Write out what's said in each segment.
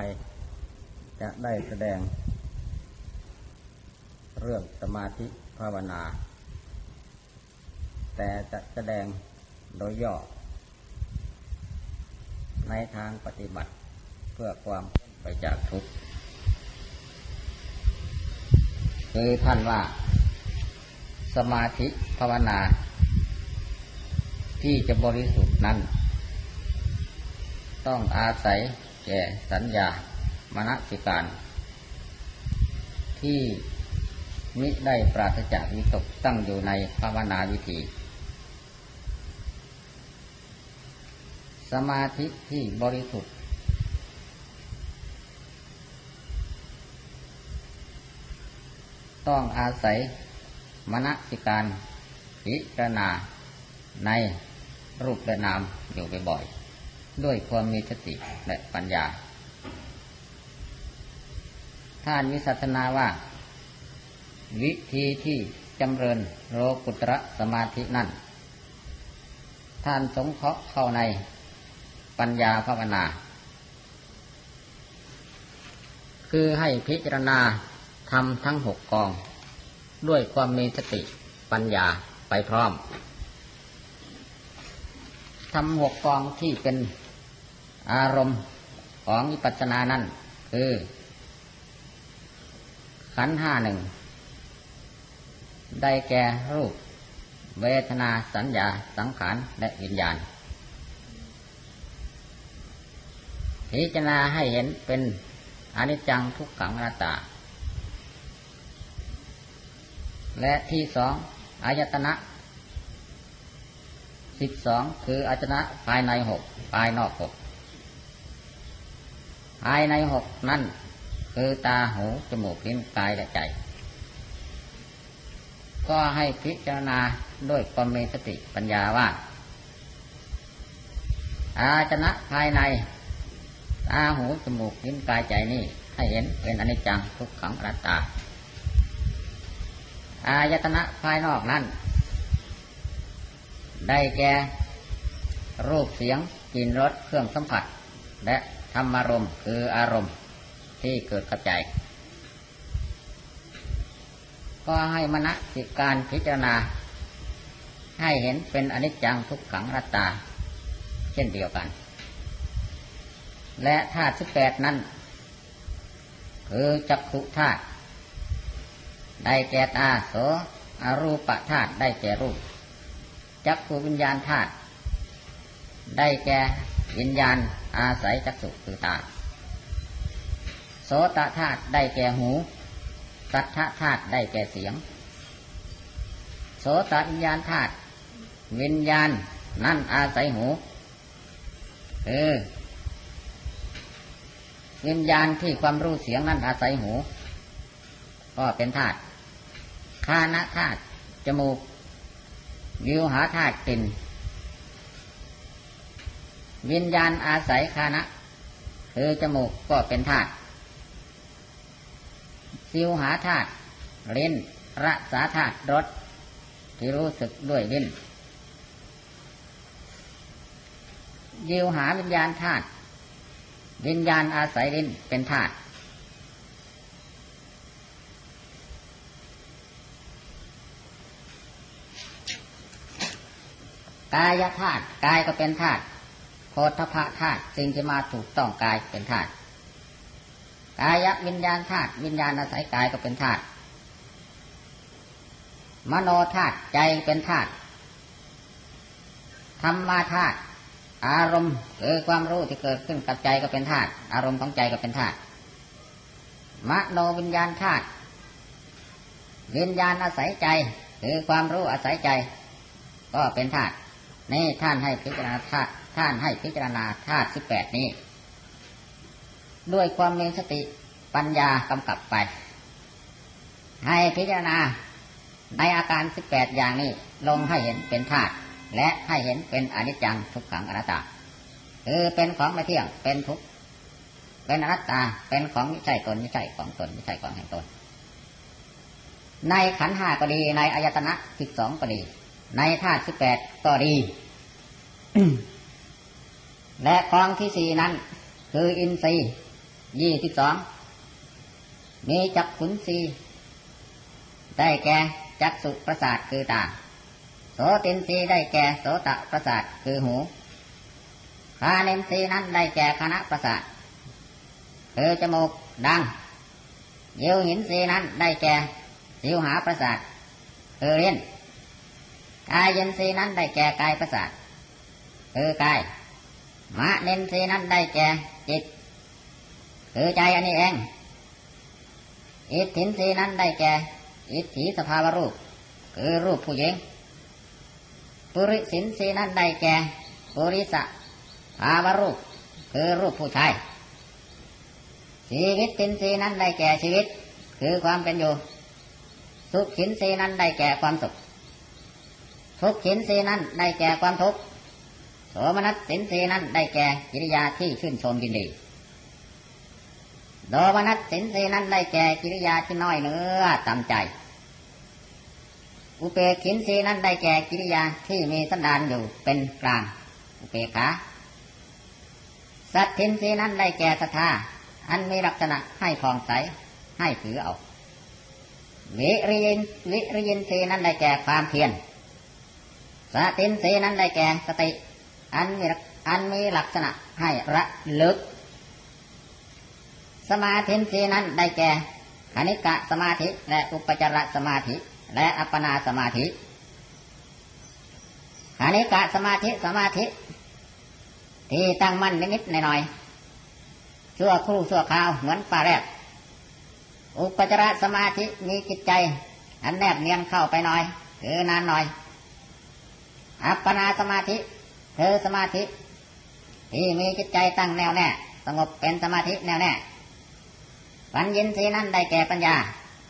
ไปจะได้แสดง เรื่องสมาธิภาวนา แต่จะแสดงโดยย่อ ในทางปฏิบัติเพื่อความพ้นไปจากทุกข์คือท่านว่า สมาธิภาวนา ที่จะบริสุทธิ์นั้น ต้องอาศัย แก่สัญญามณสิการ ที่มิได้ปราศจากวิตกตั้งอยู่ในภาวนาวิธี สมาธิที่บริสุทธิ์ ต้องอาศัยมณสิการพิจารณาในรูปและนามอยู่บ่อยๆ ด้วยความมีสติและปัญญา ท่านวิสัชนาว่า วิธีที่จำเริญโลกุตระสมาธินั่น ท่านสงเคราะห์เข้าในปัญญาภาวนา คือให้พิจารณาทำทั้งหกกอง ด้วยความมีสติปัญญาไปพร้อมทำหกกองที่เป็น อารมณ์ของวิปัสสนานั่นคือขันห้าหนึ่งได้แก่รูป เวทนาสัญญาสังขารและวิญญาณพิจารณาให้เห็นเป็นอนิจจังทุกขังอนัตตา และที่สองอายตนะสิบสองคืออายตนะภายในหกภายนอกหก ภายในหกนั่น คือตาหูจมูกลิ้นกายและใจ ก็ให้พิจารณาด้วยความมีสติปัญญาว่า อาจนะภายใน ตาหูจมูกลิ้นกายใจนี่ให้เห็นเป็นอนิจจังทุกขังอนัตตา อายตนะภายนอกนั้น ได้แก่รูปเสียงกลิ่นรสเครื่องสัมผัส และ ธรรมารมณ์คืออารมณ์ที่เกิดกับใจ ก็ให้มณสิการพิจารณา ให้เห็นเป็นอนิจจังทุกขังรัตตา เช่นเดียวกัน และธาตุสิบแปดนั้น คือจักขุธาตุได้แก่ตาโสอรูปธาตุได้แก่รูป จักขูวิญญาณธาตุได้แก่ วิญญาณอาศัยจักษุคือตา โสตธาตุได้แก่หูสัทธธาตุได้แก่เสียง โสตวิญญาณธาตุวิญญาณนั่นอาศัยหูเออวิญญาณที่ความรู้เสียงนั่นอาศัยหู ก็เป็นธาตุคานะธาตุจมูกวิวหาธาตุกลิ่น วิญญาณอาศัยคานะคือจมูกก็เป็นธาตุสิวหาธาตุลิ้นรสาธาตุรสที่รู้สึกด้วยลิ้นยิวหาวิญญาณธาตุวิญญาณอาศัยลิ้นเป็นธาตุกายธาตุกายก็เป็นธาตุ โพธพะธาตุสิ่งที่มาถูกต้องกายเป็นธาตุกายวิญญาณธาตุวิญญาณอาศัยกายก็เป็นธาตุมโนธาตุใจเป็นธาตุธรรมาธาตุอารมณ์คือความรู้ที่เกิดขึ้นกับใจก็เป็นธาตุอารมณ์ของใจก็เป็นธาตุมโนวิญญาณธาตุวิญญาณอาศัยใจคือความรู้อาศัยใจ ก็เป็นธาตุนี่ท่านให้พิจารณาธาตุท่านให้พิจารณาธาตุสิบแปดนี้ ด้วยความมีสติปัญญากำกับไป ให้พิจารณาในอาการสิบแปดอย่างนี้ลงให้เห็นเป็นธาตุและให้เห็นเป็นอนิจจังทุกขังอนัตตาคือเป็นของไม่เที่ยงเป็นทุกเป็นอนัตตาเป็นของไม่ใช่ตนไม่ใช่ของตนไม่ใช่ของแห่งตน ในขันห้าก็ดีในอายตนะสิบสองก็ดี ในธาตุสิบแปดก็ดี และกองที่สี่นั้น คืออินทรีย์ยี่สิบสองมีจักขุนสีได้แก่จักสุประสาทคือตาโสตินสีได้แก่โสตประสาทคือหูคาเนนสีนั้นได้แก่คณะประสาทคือจมูกดังเยวหินสีนั้นได้แก่สิวหาประสาทคือเรียนกายยินสีนั้นได้แก่กายประสาทคือกาย มะเนนสีนั้นได้แก่จิตคือใจอันนี้เอง อิทธินสีนั้นได้แก่อิทธิสภาวรูป คือรูปผู้หญิง ปุริสินสีนั้นได้แก่ปุริสภาวรูป คือรูปผู้ชาย ชีวิตตินสีนั้นได้แก่ชีวิต คือความเป็นอยู่ สุขขินสีนั้นได้แก่ความสุขทุกขินสีนั้นได้แก่ความทุกข์ มนัสสินสีนั้นได้แก่กิริยาที่ชื่นชมยินดี โดมนัสสินสีนั้นได้แก่กิริยาที่น้อยเนื้อต่ำใจ อุเปกินสีนั้นได้แก่กิริยาที่มีสันดานอยู่เป็นกลาง อุเปขาสัตทินสีนั้นได้แก่ศรัทธาอันมีลักษณะให้ผ่องใสให้ถือเอาวิริยินวิริยินสีนั้นได้แก่ความเพียรสตินสีนั้นได้แก่สติ อันมีอันมีลักษณะให้ระลึก สมาธิสีนั้นได้แก่คณิกะสมาธิ และอุปจารสมาธิ และอัปปนาสมาธิคณิกะสมาธิสมาธิ ที่ตั้งมั่นนิดๆหน่อยๆชั่วครู่ชั่วคราวเหมือนปลาแรก อุปจารสมาธิมีจิตใจ อันแนบเนียนเข้าไปหน่อย คือนานหน่อย อัปปนาสมาธิ เธอสมาธิที่มีจิตใจตั้งแนวแน่สงบเป็นสมาธิแนวแน่ปัญญินทรีนั้นได้แก่ปัญญา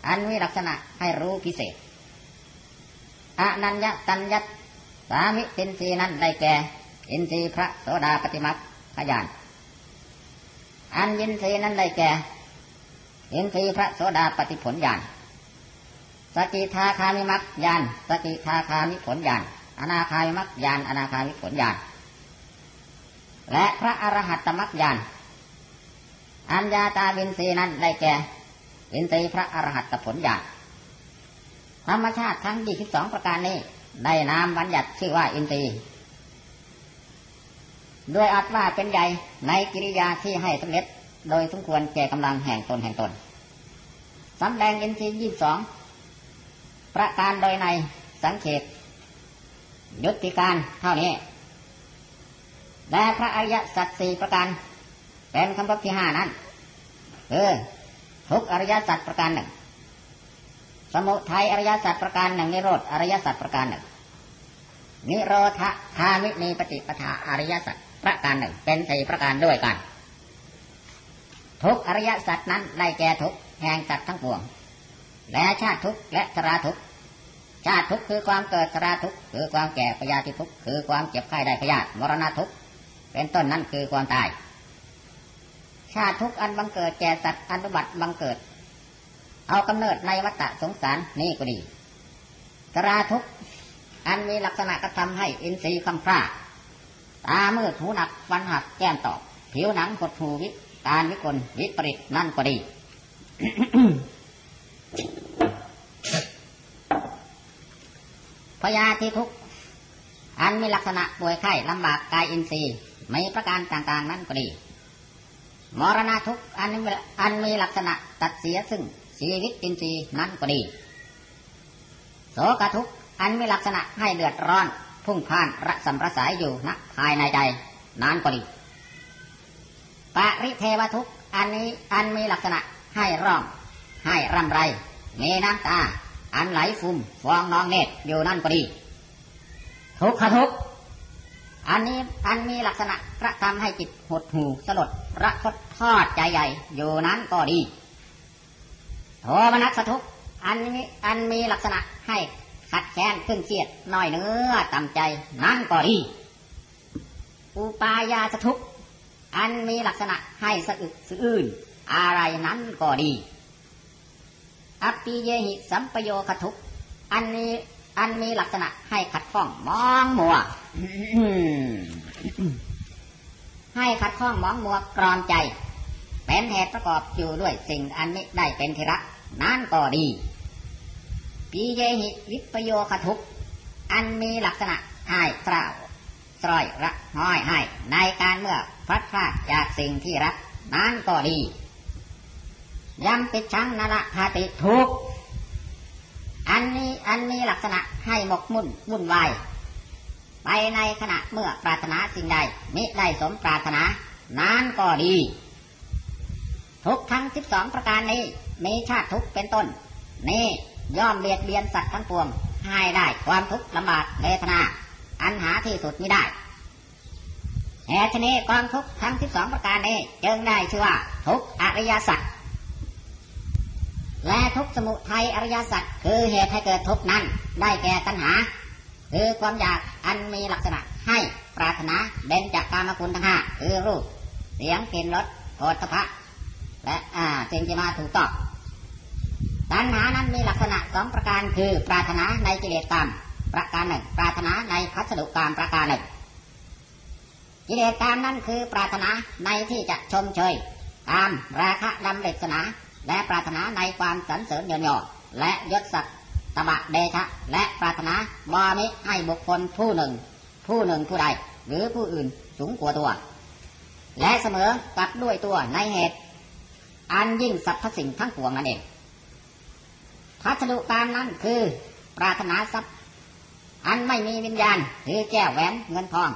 อันมีลักษณะให้รู้พิเศษอนัญญตัญญสามิตินทรีนั้นได้แก่อินทรีย์พระโสดาปฏิมักขยานอันยินทรีย์นั้นได้แก่อินทรีย์พระโสดาปฏิผลญาณสกิทาคามิมักญาณสกิทาคามิผลญาณ อนาคามิมักญาณอนาคามิผลญาณและพระอรหัตตมักญาณอัญญาตาวินทรีนั้นได้แก่วินทรีพระอรหัตตผลญาณธรรมชาติทั้งยี่สิบสองประการนี้ ได้นามบัญญัติชื่อว่าอินทรีย์ด้วยอัตว่าเป็นใหญ่ในกิริยาที่ให้สำเร็จโดยสมควรแก่กำลังแห่งตนแห่งตนสำแดงอินทรีย์ยี่สองประการโดยในสังเขต ยุติการเท่านี้ และพระอริยสัจสี่ประการเป็นคำพบที่ห้านั้นคือทุกอริยสัจประการหนึ่ง สมุทัยอริยสัจประการหนึ่งนิโรธอริยสัจประการหนึ่งนิโรธคามินีปฏิปทาอริยสัจประการหนึ่งเป็นสี่ประการด้วยกัน ทุกอริยสัจนั้นได้แก่ทุกแห่งสัตว์ทั้งปวง และชาติทุกและชราทุก ชาติทุกคือความเกิดชราทุกคือความแก่พยาธิทุกคือความเจ็บไข้ได้พยาธิมรณะทุกเป็นต้นนั้นคือความตาย ชาติทุกอันบังเกิดแก่สัตว์อันบัติบังเกิด เอากำเนิดในวัฏสงสารนี่ก็ดีชราทุกอันมีลักษณะกระทำให้อินทรีย์คำพร่าตาเมืดหูหนักฟันหักแก้มตอบผิวหนังหดหูวิการวิกลวิปริตนั่นก็ดี พยาธิทุกอันมีลักษณะป่วยไข้ลำบากกายอินทรีย์มีประการต่างๆนั่นก็ดี มรณะทุกอันอันมีลักษณะตัดเสียซึ่งชีวิตอินทรีย์นั่นก็ดีโสกทุกอันมีลักษณะให้เดือดร้อน พุ่งพ่านระสำระสายอยู่ณภายในใจนั่นก็ดีปริเทวทุกอันนี้อันมีลักษณะให้ร้อง ให้รำไรมีน้ำตา อันไหลฟุมฟองนองเนตรอยู่นั่นก็ดี ทุกขทุกอันนี้อันมีลักษณะกระทำให้จิตหดหูสลดระทดทอดใจใหญ่อยู่นั้นก็ดีโทมนัสทุกอันนี้อันมีลักษณะให้ขัดแค้นขึ้นเสียดน้อยเนื้อต่ำใจนั่นก็ดี อุปายาสทุกอันมีลักษณะให้สะอึกสะอื้นอะไรนั้นก็ดี อัปปิเยหิสัมปโยคทุกอันนี้อันมีลักษณะให้ขัดข้องมองมัวให้ขัดข้องมองมัวกรอนใจ เป็นเหตุประกอบอยู่ด้วยสิ่งอันนี้ได้เป็นธิระนั่นก็ดีปีเยหิวิปโยคทุกอันมีลักษณะให้เศร้าสร้อยระห้อยให้ในการเมื่อพลัดพลาดจากสิ่งที่รักนั้นก็ดี ยำปิดชังนละคาติทุกอันนี้อันมีลักษณะให้หมกมุ่นวุ่นวายไปในขณะเมื่อปรารถนาสิ่งใดมิได้สมปรารถนานั้นก็ดี ทุกทั้งสิบสองประการนี้ มีชาติทุกเป็นต้น นี่ย่อมเบียดเบียนสัตว์ทั้งปวงให้ได้ความทุกข์ลำบากเวทนา อันหาที่สุดไม่ได้เหตุนี้กองทุกทั้งสิบสองประการนี้ จึงได้ชื่อว่าทุกอริยสัจ และทุกสมุทัยอริยสัจคือเหตุให้เกิดทุกนั้น ได้แก่ตัณหา คือความอยากอันมีลักษณะให้ปรารถนาเบนจากกามคุณทั้งห้าคือรูป เสียงกลิ่นรสโผฏฐะและอ่าจึงจะมาถูกต้องตัณหานั้นมีลักษณะสองประการคือปรารถนาในกิเลสกรรมประการหนึ่ง ปรารถนาในพัสดุกรรมประการหนึ่งกิเลสกรรมนั้นคือปรารถนาในที่จะชมเชยตามราคะดำเด็ศนา และปรารถนาในความสรรเสริญเยินยอและยศศักดิ์ตบะเดชะ และปรารถนาบามิให้บุคคลผู้หนึ่ง ผู้หนึ่งผู้ใด หรือผู้อื่นสูงกว่าตัว และเสมอกับด้วยตัวในเหตุ อันยิ่งสรรพสิ่งทั้งปวงนั่นเองพัสดุการนั้นคือปรารถนาทรัพย์ อันไม่มีวิญญาณคือแก้วแหวนเงินทอง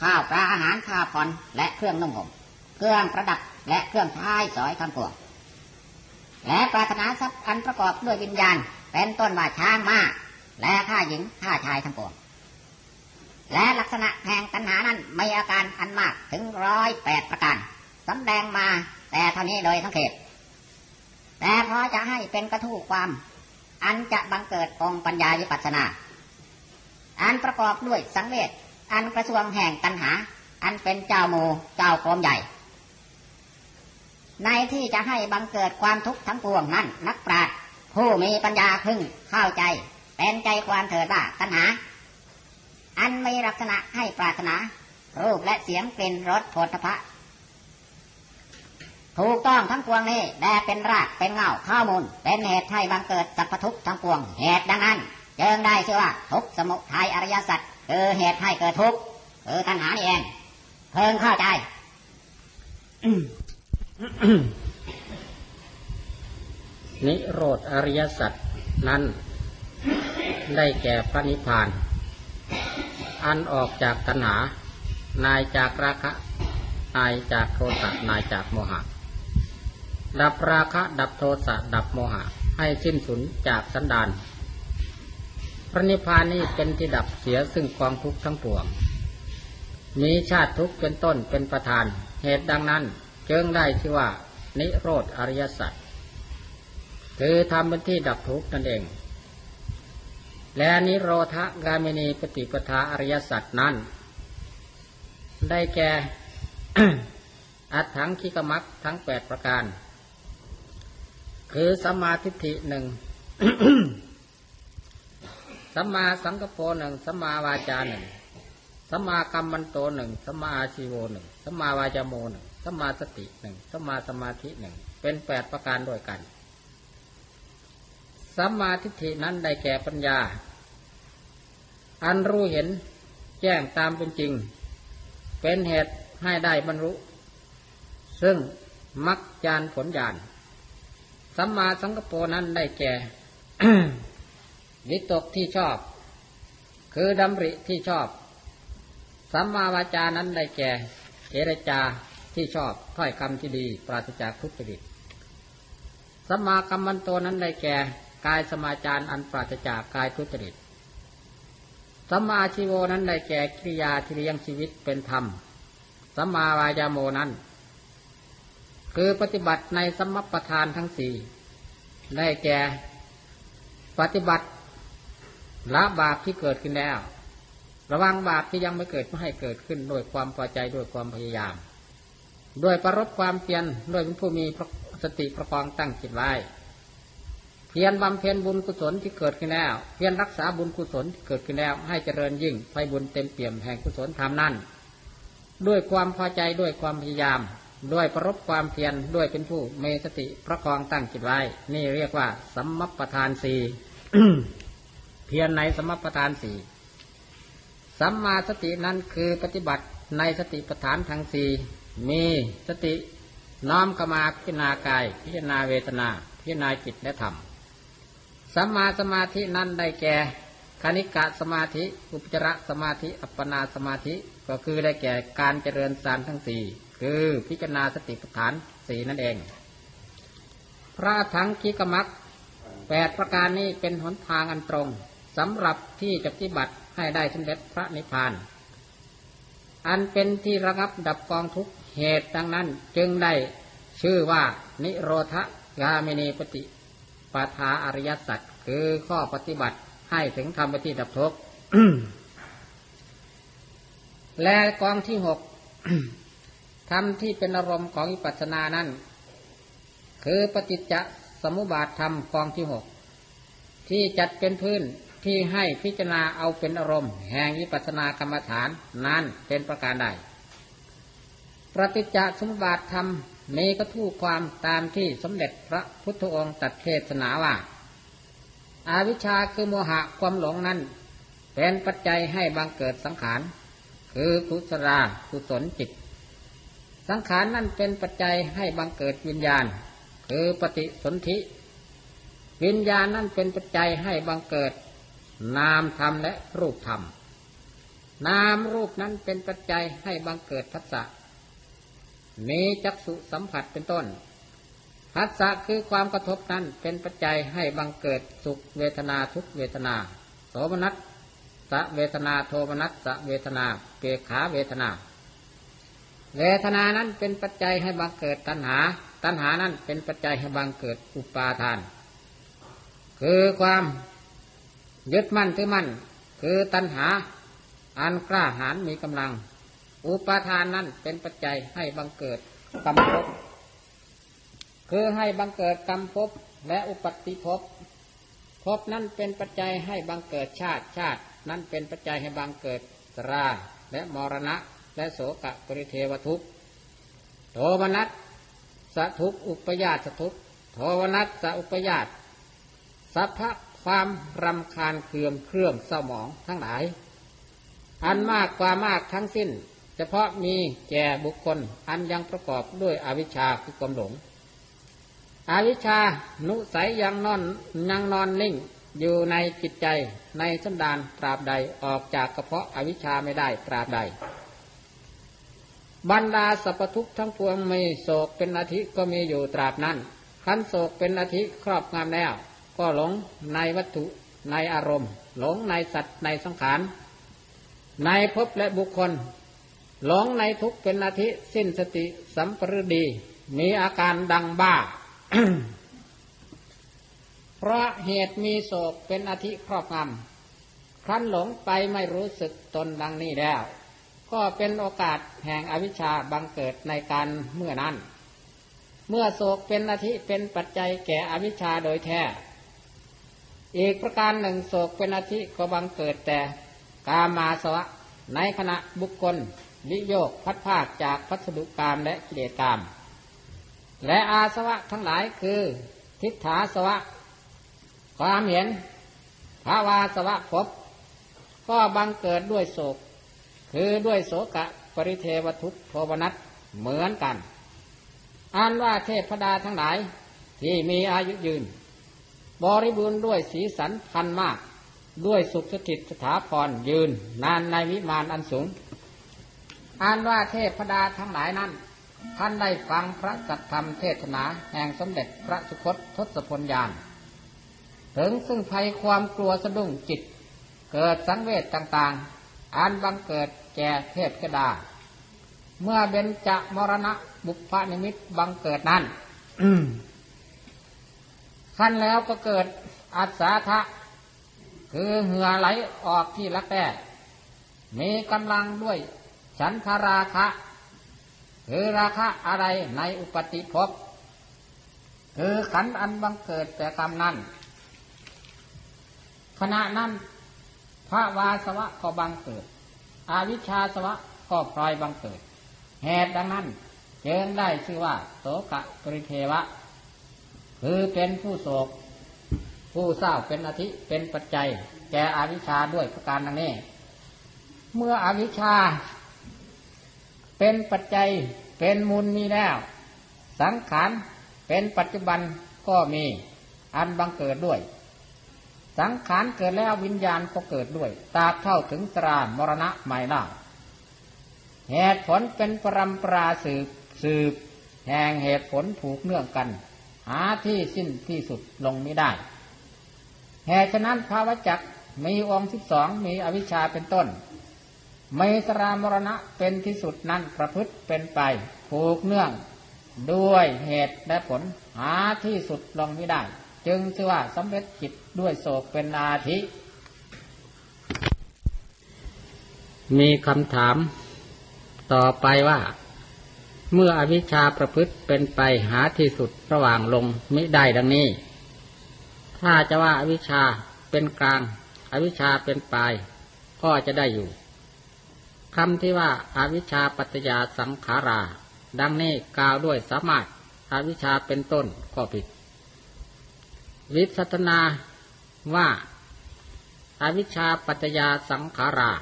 ข้าวปลาอาหารข้าวผ่อนและเครื่องนุ่งห่มเครื่องประดับและเครื่องท้ายสอยทั้งปวง และปรารถนาทรัพย์อันประกอบด้วยวิญญาณ เป็นต้นว่าช้างม้าและข้าหญิงข้าชายทั้งปวงและลักษณะแห่งตัณหานั้นมีอาการอันมากถึงร้อยแปดประการสำแดงมาแต่เท่านี้โดยทั้งเขตแต่พอจะให้เป็นกระทู้ความ อันจะบังเกิดองปัญญาวิปัสนา อันประกอบด้วยสังเวชอันกระทรวงแห่งตัณหา อันเป็นเจ้าโมเจ้าโคมใหญ่ ในที่จะให้บังเกิดความทุกข์ทั้งปวงนั้นนักปราชญ์ผู้มีปัญญาพึงเข้าใจ เป็นใจความเถิดว่าตัณหา อันมีลักษณะให้ปรารถนา รูปและเสียงเป็นรสโผฏฐะถูกต้องทั้งปวงนี้แด่เป็นรากเป็นเงาข้อมูล เป็นเหตุให้บังเกิดสัพพทุกข์ทั้งปวง เหตุดังนั้นจึงได้ชื่อว่าทุกสมุทัยอริยสัจคือเหตุให้เกิดทุกข์คือตัณหานี่เองเพิ่งเข้าใจ นิโรธอริยสัจนั้นได้แก่พระนิพพาน อันออกจากตัณหา นายจากราคะ นายจากโทสะนายจากโมหะ ดับราคะ ดับโทสะดับโมหะ ให้สิ้นสุดจากสันดาน พระนิพพานนี้เป็นที่ดับเสียซึ่งกองทุกข์ทั้งปวง มีชาติทุกข์เป็นต้นเป็นประธาน เหตุดังนั้น จึงได้ชื่อว่า นิโรธอริยสัจคือทำเป็นที่ดับทุกข์นั่นเอง และนิโรธกามินีปฏิปทาอริยสัจนั้น ได้แก่อัตถังคิกมักทั้งแปดประการ คือสัมมาทิฏฐิหนึ่งสัมมาสังกปรหนึ่งสัมมาวาจาหนึ่งสัมมากัมมันโตหนึ่งสัมมาอาชีโวหนึ่งสัมมาวาจาโมหนึ่ง สัมมาสติหนึ่งสัมมาสมาธิหนึ่งเป็นแปดประการด้วยกันสัมมาทิฏฐินั้นได้แก่ปัญญา อันรู้เห็นแจ้งตามเป็นจริง เป็นเหตุให้ได้บรรลุซึ่งมักจานผลญาณสัมมาสังกปรนั้นได้แก่ วิตกที่ชอบ คือดำริที่ชอบสัมมาวาจานั้นได้แก่เจรจา ที่ชอบถ้อยคำที่ดี ปราศจากทุจริตสัมมากัมมันโตนั้นได้แก่กายสมาจารอันปราศจากกายทุจริตสัมมาชีโวนั้นได้แก่กิริยาที่เลี้ยงชีวิตเป็นธรรมสัมมาวายาโมนั้น คือปฏิบัติในสมปทานทั้งสี่ได้แก่ปฏิบัติละบาปที่เกิดขึ้นแล้ว ระวังบาปที่ยังไม่เกิดไม่ให้เกิดขึ้น ด้วยความพอใจด้วยความพยายาม ด้วยประรบความเพียรด้วยเป็นผู้มีสติประคองตั้งจิตไว้ เพียรบำเพ็ญบุญกุศลที่เกิดขึ้นแล้ว เพียรรักษาบุญกุศลที่เกิดขึ้นแล้ว ให้เจริญยิ่งไปบุญเต็มเปี่ยมแห่งกุศลธรรมนั้นด้วยความพอใจด้วยความพยายาม ด้วยประรบความเพียรด้วยเป็นผู้มีสติประคองตั้งจิตไว้ นี่เรียกว่าสัมมปทานสี่เพียรในสัมมปปทานสี่สัมมาสตินั้นคือปฏิบัติในสติปัฏฐานทั้งสี่ มีสติน้อมเข้ามาพิจารณากาย พิจารณาเวทนา พิจารณาจิตและธรรมสัมมาสมาธินั้นได้แก่คณิกะสมาธิ อุปจารสมาธิ อัปปนาสมาธิ ก็คือได้แก่การเจริญสารทั้งสี่คือพิจารณาสติปัฏฐานสี่นั่นเอง พระทั้งกิกมักแปดประการนี้เป็นหนทางอันตรงสำหรับที่จะปฏิบัติให้ได้สำเร็จพระนิพพาน อันเป็นที่ระงับดับกองทุก เหตุดังนั้นจึงได้ชื่อว่านิโรธกามินีปฏิปทาอริยสัจคือข้อปฏิบัติให้ถึงธรรมปฏิดับทุกข์และกองที่หกธรรมที่เป็นอารมณ์ของอิปัสสนานั้น คือปฏิจจสมุปบาทธรรมกองที่หกที่จัดเป็นพื้นที่ให้พิจารณาเอาเป็นอารมณ์ แห่งวิปัสสนากรรมฐานนั้นเป็นประการใด ปฏิจจสมุปบาทธรรมมีก็ทู่ความตามที่สมเด็จพระพุทธองค์ตัดเทศนาว่าอาวิชชาคือโมหะความหลงนั้น เป็นปัจจัยให้บังเกิดสังขาร คือกุศลากุศลจิต สังขารนั่นเป็นปัจจัยให้บังเกิดวิญญาณ คือปฏิสนธิ วิญญาณนั่นเป็นปัจจัยให้บังเกิด นามธรรมและรูปธรรม นามรูปนั้นเป็นปัจจัยให้บังเกิดทัศะ มีจักสุสัมผัสเป็นต้นพัสสะคือความกระทบนั้นเป็นปัจจัยให้บังเกิดสุขเวทนาทุกเวทนา โสมนัสสะเวทนาโทมนัสสะเวทนาเกขาเวทนา เวทนานั้นเป็นปัจจัยให้บังเกิดตัณหา ตัณหานั้นเป็นปัจจัยให้บังเกิดอุปาทาน คือความยึดมั่นถือมั่น คือตัณหาอันกล้าหาญมีกำลัง อุปาทานนั้นเป็นปัจจัยให้บังเกิดกรรมภพคือให้บังเกิดกรรมภพและอุปติภพภพนั้นเป็นปัจจัยให้บังเกิดชาติชาติ นั้นเป็นปัจจัยให้บังเกิดราและมรณะ และโสกะปริเทวทุกโทมนัสสะทุกอุปยาสทุกโทวนัสสะอุปยาตสัพพะความรำคาญเคืองเครื่องเศร้าหมองทั้งหลาย อันมากกว่ามากทั้งสิ้น ฉพาะมีแก่บุคคล อันยังประกอบด้วยอวิชชาคือความหลง อวิชชานุสัยยังนอนยังนอนนิ่งอยู่ในจิตใจในสันดานตราบใดออกจากกระเพาะอวิชชาไม่ได้ตราบใด บรรดาสรรพทุกข์ทั้งปวงมีโศกเป็นอาทิก็มีอยู่ตราบนั้นขันโศกเป็นอาทิครอบงำแล้ว ก็หลงในวัตถุในอารมณ์ หลงในสัตว์ในสังขารในภพและบุคคล หลงในทุกเป็นอาทิสิ้นสติสัมปรดี มีอาการดังบ้า เพราะเหตุมีโศกเป็นอธิครอบงำครั้นหลงไปไม่รู้สึกตนดังนี้แล้ว ก็เป็นโอกาสแห่งอวิชชาบังเกิดในการเมื่อนั้น เมื่อโศกเป็นอธิเป็นปัจจัยแก่อวิชชาโดยแท้อีกประการหนึ่งโศกเป็นอธิก็บังเกิดแต่กามาสวะ ในขณะบุคคล วิโยกพัดภาคจากพัสดุกรรมและกิเลสกรรมและอาสวะทั้งหลายคือ ทิฏฐาสวะ ความเห็นภาวาสวะพบก็บังเกิดด้วยโศก คือด้วยโศกะปริเทวทุกโทวนัสเหมือนกันอ่านว่าเทพดาทั้งหลายที่มีอายุยืน บริบูรณ์ด้วยสีสันพันมาก ด้วยสุขสถิตสถาพรยืนนานในวิมานอันสูง อ่านว่าเทพดาทั้งหลายนั้นท่านได้ฟังพระสัทธรรมเทศนาแห่งสมเด็จพระสุคตทศพลยานถึงซึ่งภัยความกลัวสะดุ้งจิต เกิดสังเวชต่างๆ อันบังเกิดแก่เทพกดา เมื่อเบญจมรณะบุพนิมิตบังเกิดนั้นขั้นแล้วก็เกิดอัศทะคือเหือไหลออกที่รักแร้มีกำลังด้วย ฉันทราคะ คือราคะอะไรในอุปติภพคือขันอันบังเกิดแต่กรรมนั้น ขณะนั้นพระวาสวะก็บังเกิด อาวิชชาสวะก็พลอยบังเกิด เหตุดังนั้นเจิงได้ชื่อว่า โสกะปริเทวะ คือเป็นผู้โศก ผู้เศร้าเป็นอธิเป็นปัจจัย แก่อวิชชาด้วยประการดังนี้ เมื่ออวิชชา เป็นปัจจัยเป็นมูลมีแล้ว สังขารเป็นปัจจุบันก็มีอันบังเกิดด้วย สังขารเกิดแล้ววิญญาณก็เกิดด้วยตราเท่าถึงตรามรณะไม่ล่าเหตุผลเป็นปรำปราสืบสืบ แห่งเหตุผลผูกเนื่องกัน หาที่สิ้นที่สุดลงไม่ได้เหตุฉะนั้นภาวะจักมีองค์สิบสองมีอวิชชาเป็นต้น ไมตรามรณะเป็นที่สุดนั้นประพฤติเป็นไปผูกเนื่องด้วยเหตุและผลหาที่สุดลงไม่ได้ จึงชื่อว่าสำเร็จจิตด้วยโศกเป็นอาทิ มีคำถามต่อไปว่า เมื่ออวิชชาประพฤติเป็นไปหาที่สุดระหว่างลงมิได้ดังนี้ ถ้าจะว่าอวิชชาเป็นกลาง อวิชชาเป็นปลาย ก็จะได้อยู่ คำที่ว่าอาวิชชาปัจจยาสังขารา ดังนี้กล่าวด้วยสามารถอาวิชชาเป็นต้นก็ผิด วิสัตนาว่าอาวิชชาปัจจยาสังขารา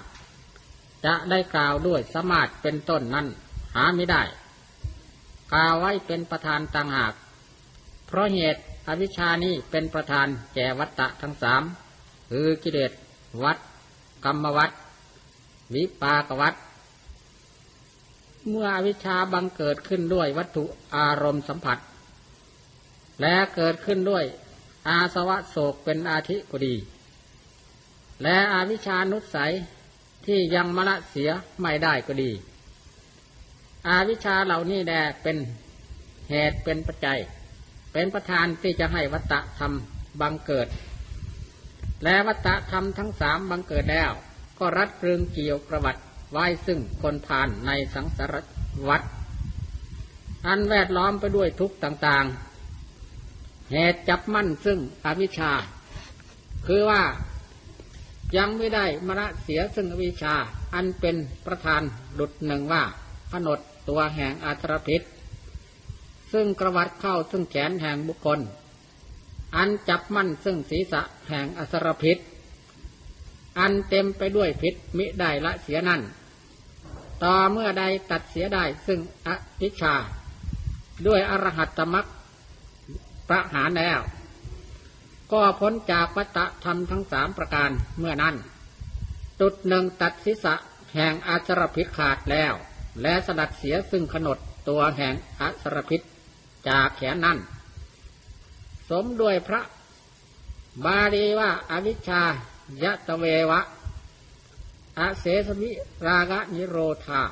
จะได้กล่าวด้วยสามารถเป็นต้นนั้นหาไม่ได้ กล่าวไว้เป็นประธานต่างหาก เพราะเหตุอวิชชานี้เป็นประธานแก่วัตตะทั้งสามคือกิเลสวัดกรรมวัด วิปากวัตเมื่ออวิชชาบังเกิดขึ้นด้วยวัตถุอารมณ์สัมผัส และเกิดขึ้นด้วยอาสวะโศกเป็นอาทิก็ดี และอาวิชานุสัยที่ยังมละเสียไม่ได้ก็ดี อาวิชาเหล่านี้แดเป็นเหตุเป็นปัจจัย เป็นประธานที่จะให้วัตตะธรรมบังเกิด และวัตตะธรรมทั้งสามบังเกิดแล้ว ก็รัดเรึงเกี่ยวประวัติไว้ซึ่งคนผ่านในสังสารวัฏอันแวดล้อมไปด้วยทุกต่างๆ เหตุจับมั่นซึ่งอวิชชา คือว่ายังไม่ได้มรณะเสียซึ่งอวิชชา อันเป็นประธานดุดหนึ่งว่าผนดตัวแห่งอาตรพิษ ซึ่งกระวัดเข้าซึ่งแขนแห่งบุคคล อันจับมั่นซึ่งศีรษะแห่งอสรพิษ อันเต็มไปด้วยพิษมิได้ละเสียนั่น ต่อเมื่อใดตัดเสียได้ซึ่งอวิชา ด้วยอรหัตตมักประหารแล้ว ก็พ้นจากวัตธรรมทั้งสามประการเมื่อนั้น จุดหนึ่งตัดศีรษะแห่งอาชรพิษขาดแล้ว และสลัดเสียซึ่งขนดตัวแห่งอาชรพิษจากแขนนั้น สมด้วยพระบาลีว่าอาวิชชา ยะตะเววะอาเสสมิรากะนิโรธา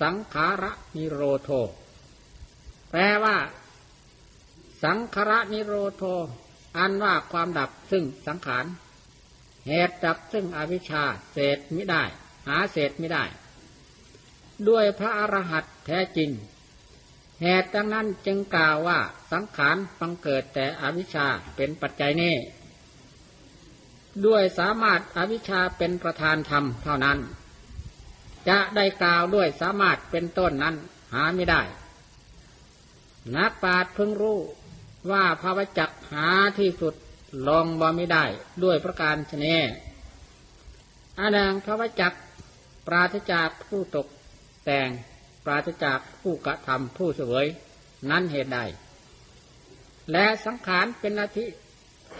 สังขาระนิโรโท แปลว่า สังขาระนิโรโท อันว่าความดับซึ่งสังขาร เหตุดับซึ่งอวิชชาเศษไม่ได้ หาเศษไม่ได้ ด้วยพระอรหันต์แท้จริง เหตุดังนั้นจึงกล่าวว่าสังขารบังเกิดแต่อวิชชาเป็นปัจจัยนี้ ด้วยสามารถอวิชชาเป็นประธานธรรมเท่านั้น จะได้กล่าวด้วยสามารถเป็นต้นนั้นหาไม่ได้ นักปราชญ์เพิ่งรู้ว่าภาวจักหาที่สุดลองบ่ไม่ได้ด้วยประการชนีอานังภาวจักปราศจากผู้ตกแต่งปราศจากผู้กระทำผู้เสวยนั้นเหตุใด และสังขารเป็นนาที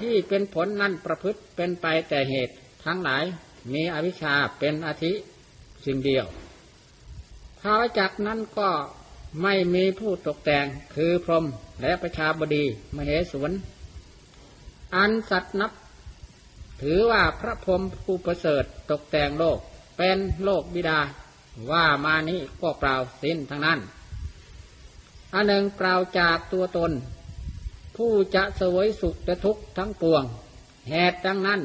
ที่เป็นผลนั้นประพฤติเป็นไปแต่เหตุทั้งหลาย มีอวิชชาเป็นอาทิสิ่งเดียวภาวจักนั้นก็ไม่มีผู้ตกแต่งคือพรหมและประชาบดีมเหสวนอันสัตว์นับ ถือว่าพระพรหมผู้ประเสริฐตกแต่งโลกเป็นโลกบิดา ว่ามานี้ก็เปล่าสิ้นทั้งนั้นอันหนึ่งเปล่าจากตัวตน ผู้จะสวยสุขและทุกข์ทั้งปวง เหตุดังนั้น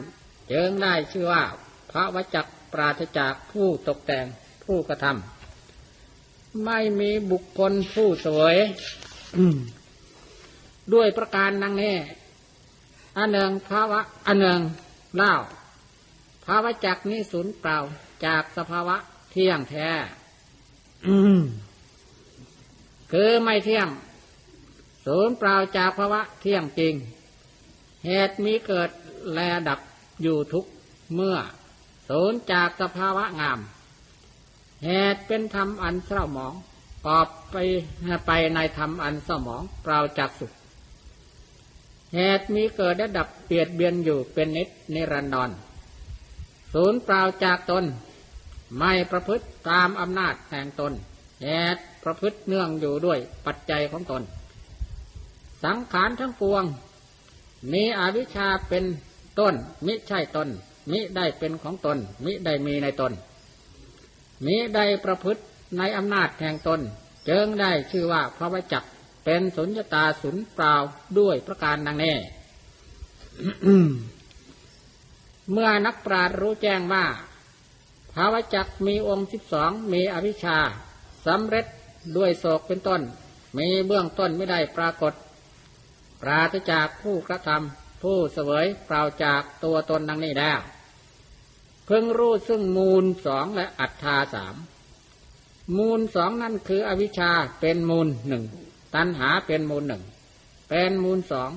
เจิงได้ชื่อว่า พระวจักปราศจากผู้ตกแต่งผู้กระทำไม่มีบุคคลผู้สวยด้วยประการนังนี้อันหนึ่งภาวะอันหนึ่งเล่าภาวะจักนี้สูญเปล่าจากสภาวะเที่ยงแท้คือไม่เที่ยง ศูนย์เปล่าจากภาวะเที่ยงจริง เหตุมีเกิดแลดับอยู่ทุกเมื่อ ศูนย์จากสภาวะงาม เหตุเป็นธรรมอันเศร้าหมองกอบไปไปในธรรมอันเศร้าหมองเปล่าจากสุข เหตุมีเกิดและดับเปลียดเบียนอยู่เป็นนิดนิรันดรศูนย์เปล่าจากตน ไม่ประพฤติตามอำนาจแห่งตนเหตุประพฤติเนื่องอยู่ด้วยปัจจัยของตน สังขารทั้งปวง มีอวิชชาเป็นต้น มิใช่ตน มิได้เป็นของตน มิได้มีในตน มิได้ประพฤติในอำนาจแห่งตนเจิงได้ชื่อว่าพระวจักเป็นสุญญตาสุนเปล่าด้วยประการดังนี้เมื่อนักปราชญ์รู้แจ้งว่าภาวจักมีองค์สิบสองมีอวิชชาสำเร็จด้วยโศกเป็นต้น มีเบื้องต้นไม่ได้ปรากฏ ปราศจากผู้กระทำผู้เสวยเปล่าจากตัวตนดังนี้แล้วเพิ่งรู้ซึ่งมูลสองและอัฏฐาสามมูลสองนั่นคืออวิชชาเป็นมูลหนึ่งตัณหาเป็นมูลหนึ่งเป็นมูลสอง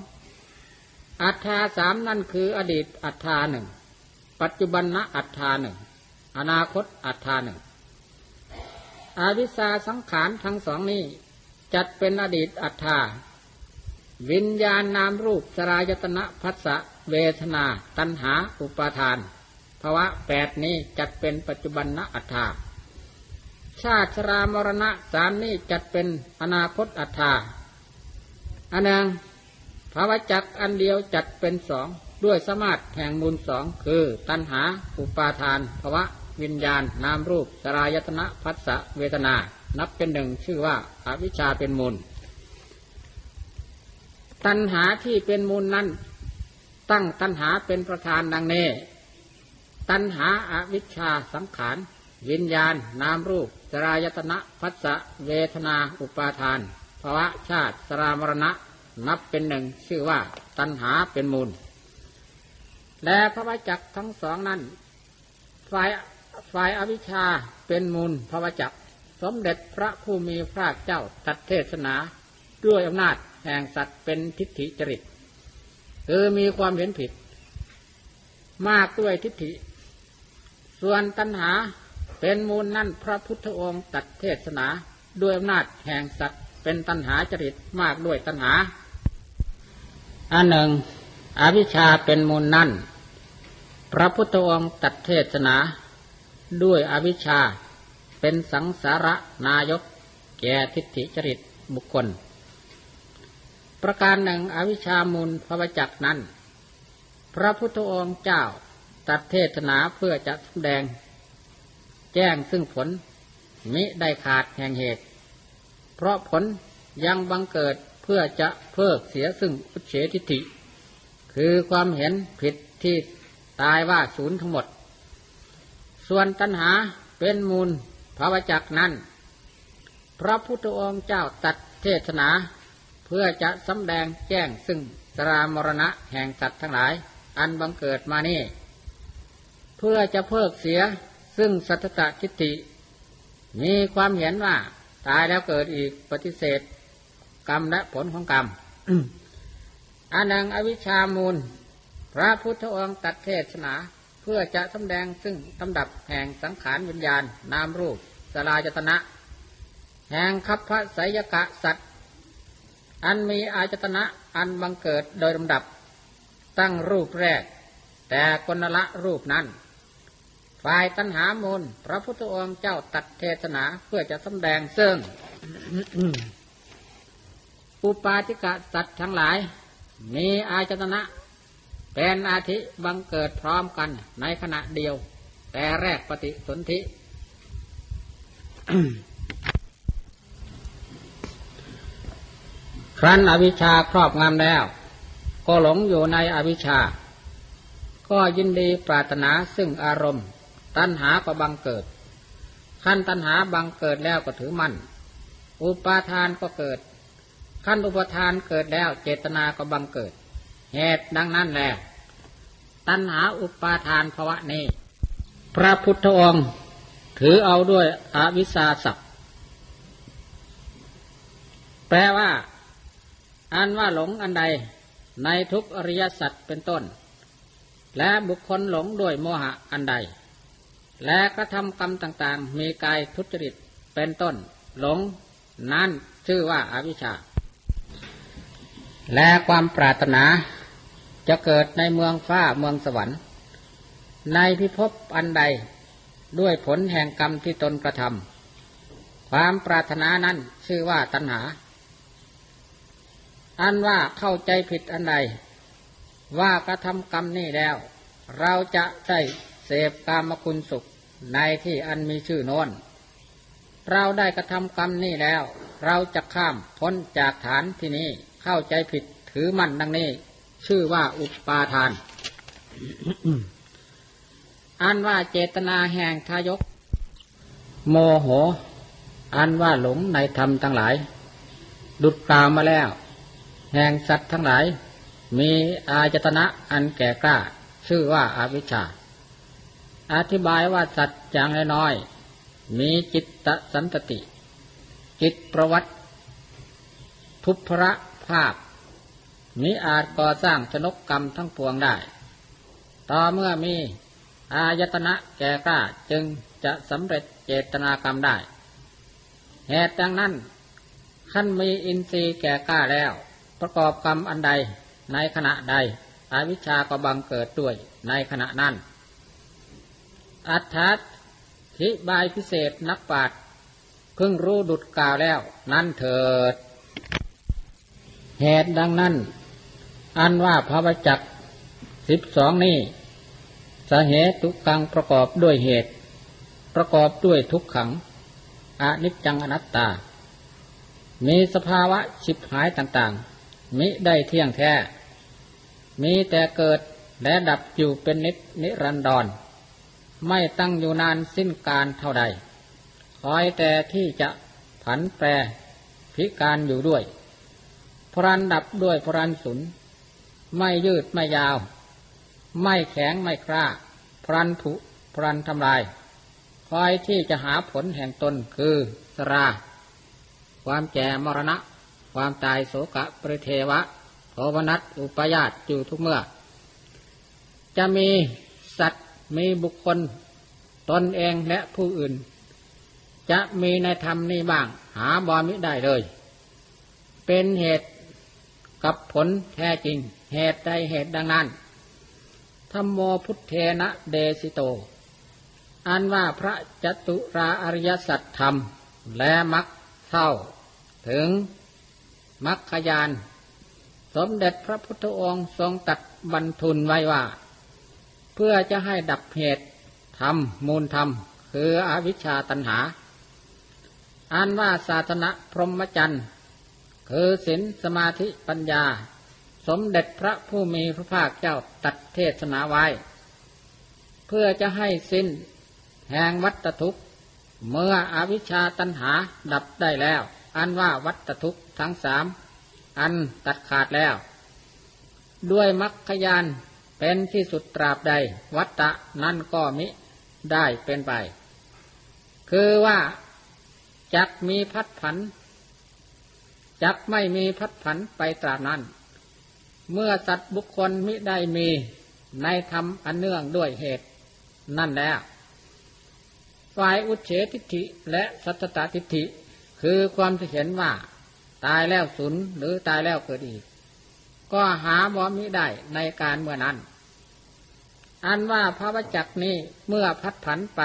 อัฏฐาสามนั่นคืออดีตอัฏฐาหนึ่งปัจจุบันนอัฏฐาหนึ่งอนาคตอัฏฐาหนึ่งอวิชาสังขารทั้งสองนี้จัดเป็นอดีตอัฏฐา วิญญาณนามรูปสรายตนะพัสสะเวทนา ตัณหา อุปาทานภาวะแปดนี้จัดเป็นปัจจุบันนอัฏฐาชาติชรามรณะสามนี้จัดเป็นอนาคตอัฏฐาอันนึ่งภาวะจักอันเดียวจัดเป็นสองด้วยสมาธิแห่งมูลสองคือ ตัณหา อุปาทานภาวะวิญญาณ นามรูปสรายตนะพัสสะเวทนา นับเป็นหนึ่งชื่อว่าอาวิชชาเป็นมูล ตัณหาที่เป็นมูลนั้น ตั้งตัณหาเป็นประธานดังนี้ ตัณหาอาวิชชาสังขาร วิญญาณ นามรูปสรายตนะพัสสะเวทนาอุปาทานภาวะชาติสรามรณะนับเป็นหนึ่งชื่อว่าตัณหาเป็นมูล และพระวจักทั้งสองนั้นฝ่ายฝ่ายอวิชชาเป็นมูลภาวจักสมเด็จพระผู้มีพระเจ้าตัดเทศนาด้วยอำนาจ แห่งสัตว์เป็นทิฏฐิจริตคือมีความเห็นผิด มากด้วยทิฏฐิ ส่วนตัณหาเป็นมูลนั่นพระพุทธองค์ตัดเทศนาด้วยอำนาจแห่งสัตว์เป็นตัณหาจริตมากด้วยตัณหาอันหนึ่ง อวิชชาเป็นมูลนั่น พระพุทธองค์ตัดเทศนา ด้วยอวิชชาเป็นสังสาระนายกแก่ทิฏฐิจริตบุคคล ประการหนึ่งอวิชามูลพระวจักนั้น พระพุทธองค์เจ้าตัดเทศนาเพื่อจะแสดง แจ้งซึ่งผล มิได้ขาดแห่งเหตุ เพราะผลยังบังเกิดเพื่อจะเพิกเสียซึ่งอุเฉทิฏฐิ คือความเห็นผิดที่ตายว่าศูนย์ทั้งหมด ส่วนตัณหาเป็นมูลภาวจักนั้น พระพุทธองค์เจ้าตัดเทศนา พื่อจะสำแดงแจ้งซึ่งสรามรณะแห่งสัตว์ทั้งหลาย อันบังเกิดมานี่ เพื่อจะเพิกเสียซึ่งสัตตะทิฏฐิ มีความเห็นว่า ตายแล้วเกิดอีกปฏิเสธ กรรมและผลของกรรมอันนังอวิชามูล พระพุทธองค์ตัดเทศนา เพื่อจะสำแดงซึ่งลำดับแห่งสังขารวิญญาณ นามรูปสลายตนะ แห่งคัพพสยกะสัตว์ อันมีอาจตนะอันบังเกิดโดยลำดับ ตั้งรูปแรก แต่คนละรูปนั้น ฝ่ายตัณหามูล พระพุทธองค์เจ้าตัดเทศนาเพื่อจะสำแดงซึ่งอุปาติกะสัตว์ทั้งหลาย มีอาจตนะ เป็นอาทิบังเกิดพร้อมกันในขณะเดียว แต่แรกปฏิสนธิ ครั้นอวิชชาครอบงำแล้ว ก็หลงอยู่ในอวิชชา ก็ยินดีปรารถนาซึ่งอารมณ์ ตัณหาก็บังเกิด ขั้นตัณหาบังเกิดแล้วก็ถือมั่น อุปาทานก็เกิด ขั้นอุปทานเกิดแล้วเจตนาก็บังเกิด เหตุดังนั้นแหละตัณหาอุปาทานภวะนี้พระพุทธองค์ถือเอาด้วยอวิสาสัพท์แปลว่า อันว่าหลงอันใดในทุกอริยสัจเป็นต้น และบุคคลหลงด้วยโมหะอันใด และกระทำกรรมต่างๆ มีกายทุจริตเป็นต้น หลงนั่นชื่อว่าอาวิชชา และความปรารถนาจะเกิดในเมืองฟ้าเมืองสวรรค์ ในพิภพอันใดด้วยผลแห่งกรรมที่ตนกระทำความปรารถนานั้นชื่อว่าตัณหา อันว่าเข้าใจผิดอันใด ว่ากระทำกรรมนี่แล้ว เราจะได้เสพกามคุณสุขในที่อันมีชื่อโน้นเราได้กระทำกรรมนี่แล้ว เราจะข้ามพ้นจากฐานที่นี้เข้าใจผิดถือมั่นดังนี้ ชื่อว่าอุปาทาน อันว่าเจตนาแห่งทายก โมโห อันว่าหลงในธรรมทั้งหลาย ดุดกล่าวมาแล้ว แห่งสัตว์ทั้งหลาย มีอาจตนะอันแก่กล้า ชื่อว่าอาวิชชา อธิบายว่าสัตว์อย่างน้อยมีจิตตสันตติ จิตประวัติ ทุพระภาพมิอาจก่อสร้างชนกกรรมทั้งปวงได้ ต่อเมื่อมีอายตนะแก่กล้าจึงจะสำเร็จเจตนากรรมได้ เหตุดังนั้นขั้นมีอินทรีย์แก่กล้าแล้ว ประกอบกรรมอันใดในขณะใดอวิชชาก็บังเกิดด้วยในขณะนั้น อัฏฐธิบายพิเศษนักปราชญ์เพิ่งรู้ดุดกล่าวแล้ว นั่นเถิด เหตุดังนั้น อันว่าพระวจักสิบสองนี้สาเหตุกังประกอบด้วยเหตุ ประกอบด้วยทุกขังอนิจจังอนัตตา มีสภาวะฉิบหายต่างๆ มิได้เที่ยงแท้ มีแต่เกิดและดับอยู่เป็นนิจนิรันดร ไม่ตั้งอยู่นานสิ้นการเท่าใด คอยแต่ที่จะผันแปรพิการอยู่ด้วย พรันดับด้วยพรันสุน ไม่ยืดไม่ยาว ไม่แข็งไม่กล้า พรันผุพรันทำลาย คอยที่จะหาผลแห่งตนคือสรา ความแก่มรณะ ความตายโศกะปริเทวะโทวนัสอุปยาตอยู่ทุกเมื่อ จะมีสัตว์มีบุคคล ตนเองและผู้อื่น จะมีในธรรมนี้บ้าง หาบอมิได้เลย เป็นเหตุกับผลแท้จริง เหตุใดเหตุดังนั้นธรรมโมพุทเทนะเดสิโต อันว่าพระจตุราอริยสัจธรรมและมักเท่า ถึง มักขยาน สมเด็จพระพุทธองค์ทรงตัดบรรทุนไว้ว่า เพื่อจะให้ดับเหตุธรรมมูลธรรม คืออวิชชาตัญหา อันว่าศาสนาพรหมจรรย์คือศีลสมาธิปัญญา สมเด็จพระผู้มีพระภาคเจ้าตัดเทศนาไว้ เพื่อจะให้สิ้นแห่งวัตทุกข์ เมื่ออวิชชาตัญหาดับได้แล้ว อันว่าวัตทุกข์ทั้งสามอันตัดขาดแล้ว ด้วยมรรคยานเป็นที่สุดตราบใด วัตตะนั่นก็มิได้เป็นไป คือว่าจักมีพัดผันจักไม่มีพัดผันไปตราบนั้น เมื่อสัตว์บุคคลมิได้มีในธรรมอันเนื่องด้วยเหตุ นั่นแล้วฝ่ายอุเฉทิฏฐิและสัตตตทิฏฐิ คือความที่เห็นว่า ตายแล้วสูญหรือตายแล้วเกิดอีก ก็หาบ่มิได้ในการเมื่อนั้น อันว่าพระวจักนี้เมื่อพัดผันไป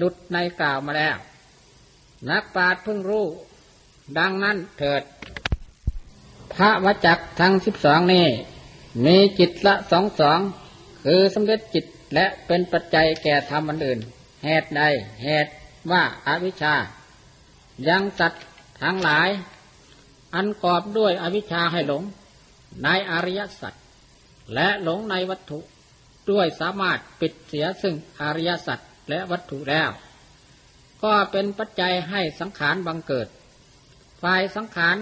ดุดในกล่าวมาแล้ว นักปราชญ์เพิ่งรู้ ดังนั้นเถิด พระวจักทั้งสิบสองนี้ มีจิตละสองสองคือสำเร็จจิตและเป็นปัจจัยแก่ธรรมอันอื่น เหตุใดเหตุว่าอาวิชชา ยังสัตว์ทั้งหลาย อันกอบด้วยอวิชชาให้หลง ในอริยสัจและหลงในวัตถุด้วยสามารถปิดเสียซึ่งอริยสัจและวัตถุแล้ว ก็เป็นปัจจัยให้สังขารบังเกิด ฝ่ายสังขาร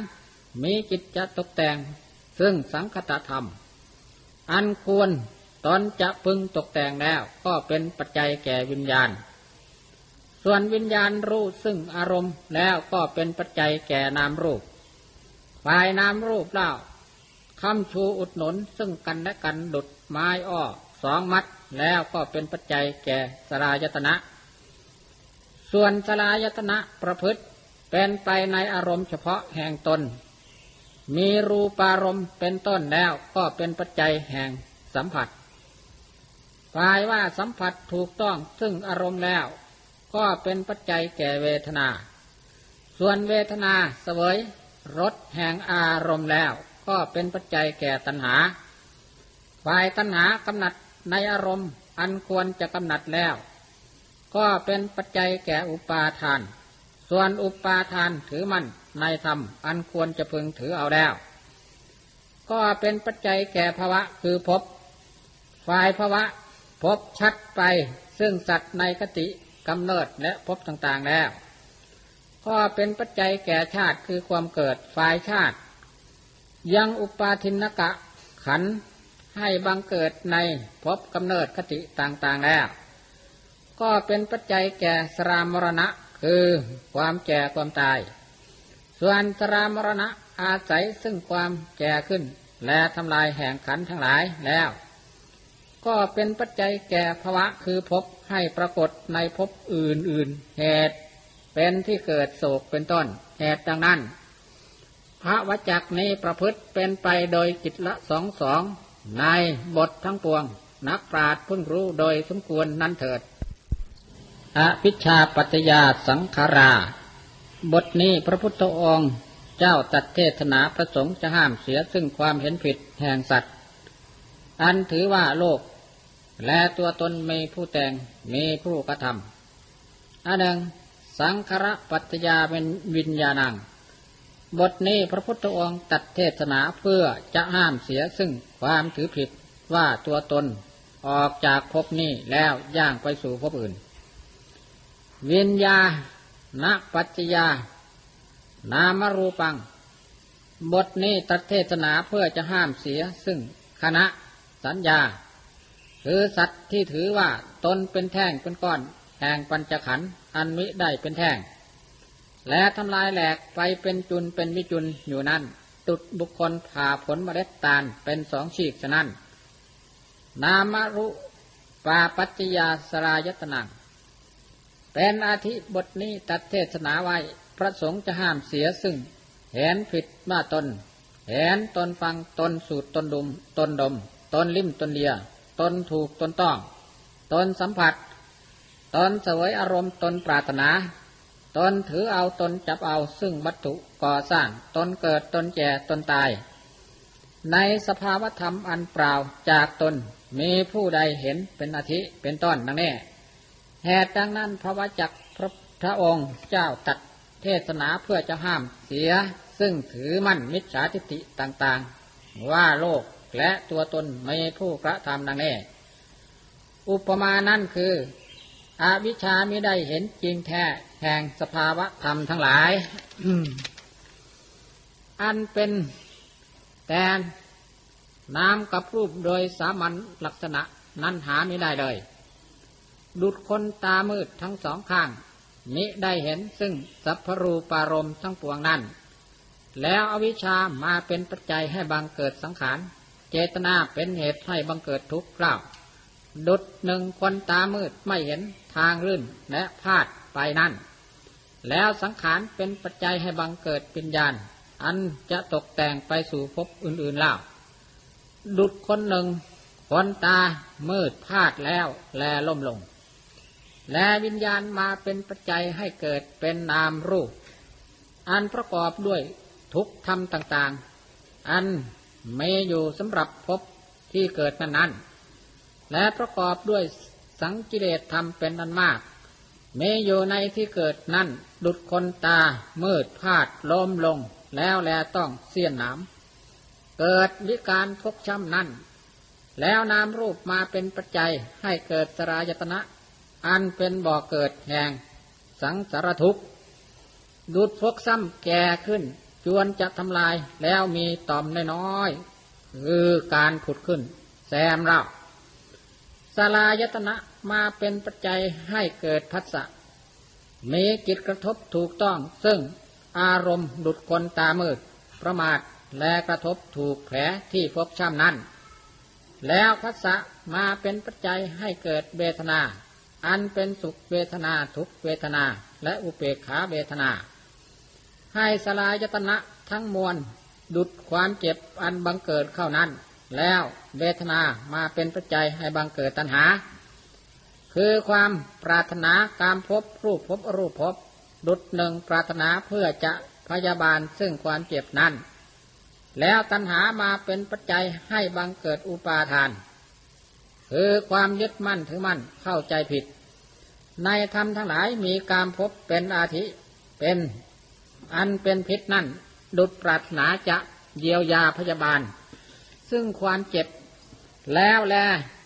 มีจิตจะตกแต่ง ซึ่งสังคตธรรม อันควรตอนจะพึงตกแต่งแล้วก็เป็นปัจจัยแก่วิญญาณ ส่วนวิญญาณรู้ซึ่งอารมณ์แล้วก็เป็นปัจจัยแก่นามรูปฝ่ายนามรูปเล่าคำชูอุดหนุนซึ่งกันและกันดุดไม้อ้อสองมัดแล้วก็เป็นปัจจัยแก่สลายตนะ ส่วนสลายตนะประพฤติเป็นไปในอารมณ์เฉพาะแห่งตน มีรูปารมณ์เป็นต้นแล้วก็เป็นปัจจัยแห่งสัมผัสฝ่ายว่าสัมผัสถูกต้องซึ่งอารมณ์แล้ว ก็เป็นปัจจัยแก่เวทนา ส่วนเวทนาเสวยรสแห่งอารมณ์แล้ว ก็เป็นปัจจัยแก่ตัณหา ฝ่ายตัณหากำหนัดในอารมณ์อันควรจะกำหนัดแล้ว ก็เป็นปัจจัยแก่อุปาทาน ส่วนอุปาทานถือมันในธรรมอันควรจะพึงถือเอาแล้ว ก็เป็นปัจจัยแก่ภาวะคือภพฝ่ายภาวะพบชัดไปซึ่งสัตว์ในกติ กำเนิดและพบต่างๆแล้วก็เป็นปัจจัยแก่ชาติคือความเกิดฝ่ายชาติ ยังอุปาทินกะขันให้บังเกิดในพบกำเนิดคติต่างๆแล้ว ก็เป็นปัจจัยแก่สรามรณะคือความแก่ความตาย ส่วนสรามรณะอาศัยซึ่งความแก่ขึ้น และทำลายแห่งขันทั้งหลายแล้ว ก็เป็นปัจจัยแก่ภาวะคือพบ ให้ปรากฏในภพอื่นๆ เหตุเป็นที่เกิดโศกเป็นต้น เหตุดังนั้น พระวจักนี้ประพฤติเป็นไปโดยจิตละสองสอง ในบททั้งปวง นักปราชญ์พึ่งรู้โดยสมควรนั้นเถิด อภิชาปัจยาสังขารา บทนี้พระพุทธองค์เจ้าตัดเทศนาประสงค์จะห้ามเสียซึ่งความเห็นผิดแห่งสัตว์ อันถือว่าโลก และตัวตนมีผู้แต่งมีผู้กระทำอันหนึ่ง สังขารปัจจยาเป็นวิญญาณัง บทนี้พระพุทธองค์ตัดเทศนาเพื่อจะห้ามเสียซึ่งความถือผิดว่าตัวตนออกจากภพนี้แล้วย่างไปสู่ภพอื่น วิญญาณปัจจยานามรูปัง บทนี้ตัดเทศนาเพื่อจะห้ามเสียซึ่งคณะสัญญา คือสัตว์ที่ถือว่าตนเป็นแท่งเป็นก้อน แห่งปัญจขันธ์อันมิได้เป็นแท่ง และทำลายแหลกไปเป็นจุนเป็นวิจุนอยู่นั่นตุดบุคคลผ่าผลเมล็ดตาลเป็นสองฉีกฉะนั้น นามรุปาปัจจยาสรายตนังเป็นอาทิบทนี้ตัดเทศนาไว้พระสงฆ์จะห้ามเสียซึ่ง เห็นผิดว่าตน เห็นตนฟังตนสูดตนดม ตนดม ตนลิ้มตนเลีย ตนถูกตนต้อง ตนสัมผัส ตนเสวยอารมณ์ตนปรารถนา ตนถือเอาตนจับเอาซึ่งวัตถุก่อสร้าง ตนเกิดตนแก่ตนตาย ในสภาวธรรมอันเปล่าจากตนมีผู้ใดเห็นเป็นอาทิเป็นต้นดังนี้เหตุดังนั้นพระวจักพระพระองค์เจ้าตัดเทศนาเพื่อจะห้ามเสีย ซึ่งถือมั่นมิจฉาทิฏฐิต่างๆ ว่าโลก และตัวตนไม่ผู้กระทำดังนี้อุปมานั่นคือ อวิชาไม่ได้เห็นจริงแท้แห่งสภาวะธรรมทั้งหลาย อันเป็นแต่น้ำกับรูปโดยสามัญลักษณะนั้นหาไม่ได้เลย ดุดคนตามืดทั้งสองข้าง มิได้เห็นซึ่งสัพพรูปารมทั้งปวงนั้น แล้วอวิชามาเป็นปัจจัยให้บังเกิดสังขาร เจตนาเป็นเหตุให้บังเกิดทุกข์กล่าว ดุดหนึ่งคนตามืดไม่เห็นทางรื่นและพลาดไปนั่น แล้วสังขารเป็นปัจจัยให้บังเกิดปิญญาณ อันจะตกแต่งไปสู่ภพอื่นๆเล่า ดุดคนหนึ่งคนตามืดพลาดแล้วแลล่มลง และวิญญาณมาเป็นปัจจัยให้เกิดเป็นนามรูป อันประกอบด้วยทุกธรรมต่าง ๆ อัน มีอยู่สำหรับพบที่เกิดนั้นนั้น และประกอบด้วยสังกิเลสธรรมเป็นอันมากมีอยู่ในที่เกิดนั่นดุดคนตา มืดพาดล้มลง แล้วแลต้องเสียนหนามเกิดวิการพกช้ำนั่นแล้วนามรูปมาเป็นปัจจัยให้เกิดสรายตนะ อันเป็นบ่อเกิดแห่ง สังสารทุกข์ดุดพกซ้ำแก่ขึ้น จวนจะทำลายแล้วมีต่อมน้อยๆคือการผุดขึ้น แซมเราสลายตนะมาเป็นปัจจัยให้เกิดพัสสะมีจิตกระทบถูกต้อง ซึ่งอารมณ์ดุดคนตามืด ประมาทและกระทบถูกแผลที่พบช้ำนั้น แล้วพัสสะมาเป็นปัจจัยให้เกิดเวทนา อันเป็นสุขเวทนาทุกเวทนาและอุเบกขาเวทนา ให้สลายตนะทั้งมวลดุดความเจ็บอันบังเกิดเข้านั้น แล้วเวทนามาเป็นปัจจัยให้บังเกิดตัณหา คือความปรารถนาการพบรูปพบรูปพบ ดุดหนึ่งปรารถนาเพื่อจะพยาบาลซึ่งความเจ็บนั้น แล้วตัณหามาเป็นปัจจัยให้บังเกิดอุปาทาน คือความยึดมั่นถือมั่นเข้าใจผิด ในธรรมทั้งหลายมีการพบเป็นอาทิเป็น อันเป็นพิษนั่น ดุดปรารถนาจะเยียวยาพยาบาล ซึ่งความเจ็บ แล้วแล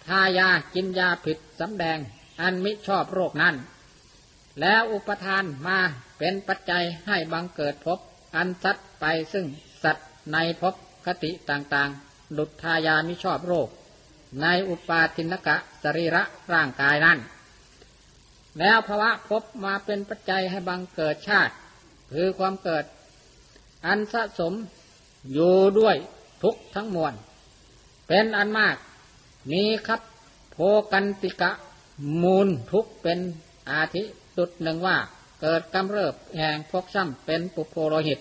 ทายากินยาผิดสำแดง อันมิชอบโรคนั้น แล้วอุปทานมาเป็นปัจจัยให้บังเกิดพบ อันสัตไปซึ่งสัตว์ในภพคติต่างๆ ดุดทายามิชอบโรค ในอุปาทินกะสรีระร่างกายนั้น แล้วภาวะพบมาเป็นปัจจัยให้บังเกิดชาติ คือความเกิด อันสะสมอยู่ด้วยทุกทั้งมวล เป็นอันมาก มีครับโพกันติกะ มูลทุกเป็นอาทิสุดหนึ่งว่า เกิดกำเริบแห่งพกซ้ำเป็นปุโพโรหิต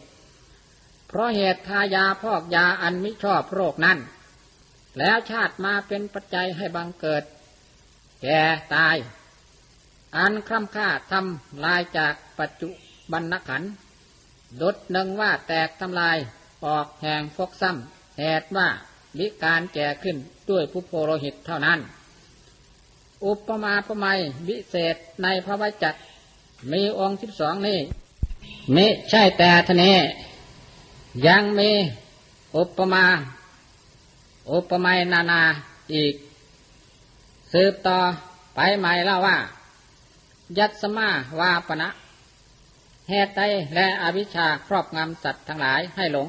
เพราะเหตุทายาพอกยาอันมิชอบโรคนั้น แล้วชาติมาเป็นปัจจัยให้บังเกิด แก่ตาย อันคร่ำค่าทำลายจากปัจจุ บันนขันดุดหนึ่งว่าแตกทำลาย ออกแห่งฟกซ้ำเหตว่าวิการแก่ขึ้นด้วยผู้โพโรหิตเท่านั้น อุปมาประไมยวิเศษในพระวจักรมีองค์สิบสองนี่มิใช่แต่ทะเนยังมีอุปมา อุปไมยนานาอีก สืบต่อไปใหม่เล่าว่า ยัตสมาวาปณะ เหตุใดและอวิชชาครอบงำสัตว์ทั้งหลายให้หลง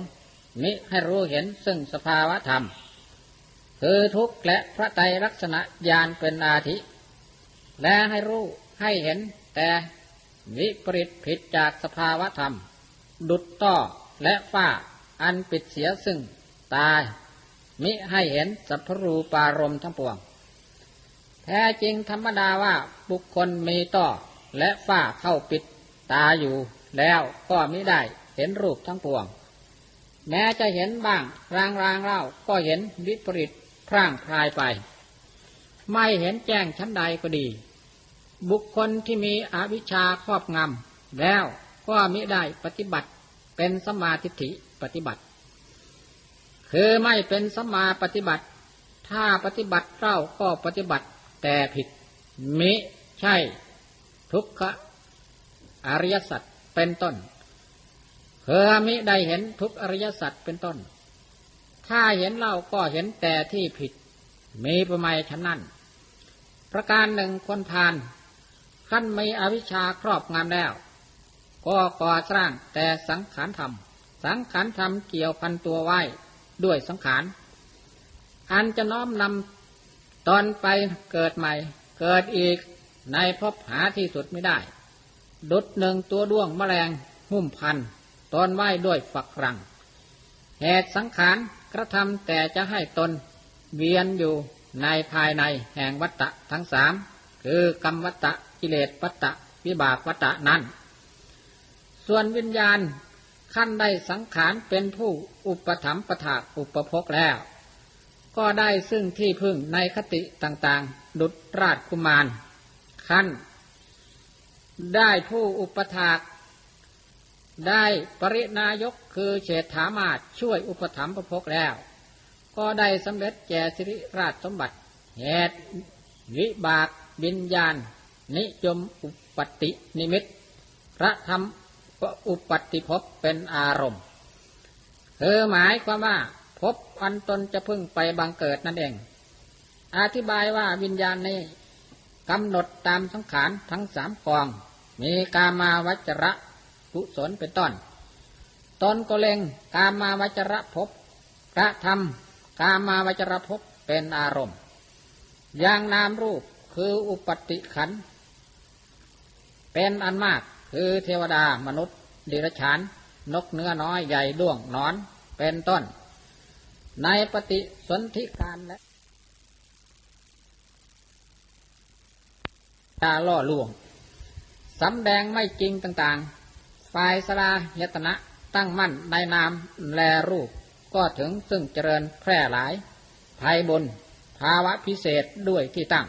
มิให้รู้เห็นซึ่งสภาวะธรรม คือทุกข์และพระไตรลักษณะญาณเป็นอาทิ และให้รู้ให้เห็นแต่วิปริตผิดจากสภาวะธรรม ดุดต้อและฝ้าอันปิดเสียซึ่งตาย มิให้เห็นสัพพรูปารมทั้งปวง แท้จริงธรรมดาว่าบุคคลมีต้อและฝ้าเข้าปิด ตาอยู่แล้วก็ไมิได้เห็นรูปทั้งปวง แม้จะเห็นบ้างรางรางเล่าก็เห็นวิปริตพร่างพรายไป ไม่เห็นแจ้งชั้นใดก็ดี บุคคลที่มีอวิชชาครอบงำแล้วก็มิได้ปฏิบัติเป็นสมาธิฐิปฏิบัติ คือไม่เป็นสมาปฏิบัติ ถ้าปฏิบัติเล่าก็ปฏิบัติแต่ผิดมิใช่ทุกข อริยสัจเป็นต้นเพื่อมิได้เห็นทุกอริยสัจเป็นต้น ถ้าเห็นเล่าก็เห็นแต่ที่ผิด มีประมาณฉะนั้น ประการหนึ่งคนทานขั้นมีอวิชชาครอบงำแล้ว ก็ก่อสร้างแต่สังขารธรรม สังขารธรรมเกี่ยวพันตัวไว้ด้วยสังขาร อันจะน้อมนำตอนไปเกิดใหม่ เกิดอีกในพบหาที่สุดไม่ได้ ดุดหนึ่งตัวด้วงแมลงหุ้มพัน ตอนไหวด้วยฝักรัง เหตุสังขารกระทำแต่จะให้ตน เวียนอยู่ในภายในแห่งวัตตะทั้งสาม คือกรรมวัตตะกิเลสวัตตะวิบากวัตตะนั้น ส่วนวิญญาณขั้นได้สังขารเป็นผู้อุปถัมภะถาอุปภกแล้ว ก็ได้ซึ่งที่พึ่งในคติต่างๆ ดุจราชกุมาร ขั้น ได้ผู้อุปถาก ได้ปรินายกคือเฉษฐามาศช่วยอุปถัมภพกแล้ว ก็ได้สำเร็จแก่สิริราชสมบัติ เหตุวิบากบิญญาณ นิยมอุปตินิมิต พระธรรมอุปติภพเป็นอารมณ์คือหมายความว่าพบอันตนจะพึ่งไปบังเกิดนั่นเอง อธิบายว่าวิญญาณนี้กำหนดตามสังขารทั้งสามกอง มีกามาวัจระกุศลเป็นต้น ตนก็เล็งกามาวัจระภพกระทำกามาวัจระภพเป็นอารมณ์ อย่างนามรูปคืออุปติขัน เป็นอันมากคือเทวดามนุษย์ดิรชาน นกเนื้อน้อยใหญ่ด้วงนอนเป็นต้น ในปฏิสนธิการและตาล่อลวง สำแดงไม่จริงต่างๆ ฝ่ายสลายตนะตั้งมั่นในนามแลรูป ก็ถึงซึ่งเจริญแพร่หลายภายบนภาวะพิเศษด้วยที่ตั้ง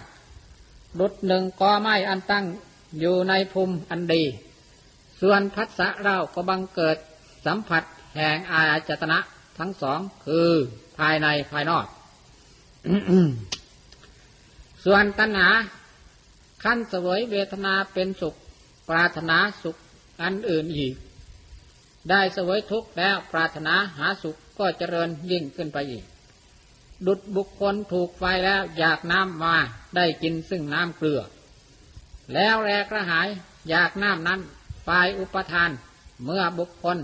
ดุดหนึ่งกอไม้อันตั้งอยู่ในภูมิอันดี ส่วนพัสสะเราก็บังเกิดสัมผัสแห่งอาจตนะทั้งสองคือภายในภายนอก ส่วนตัณหาขั้นสวยเวทนาเป็นสุข ปรารถนาสุขอันอื่นอีก ได้เสวยทุกข์แล้วปรารถนาหาสุขก็เจริญยิ่งขึ้นไปอีก ดุดบุคคลถูกไฟแล้วอยากน้ำมาได้กินซึ่งน้ำเกลือ แล้วแรกระหายอยากน้ำนั้นไฟอุปทานเมื่อบุคคล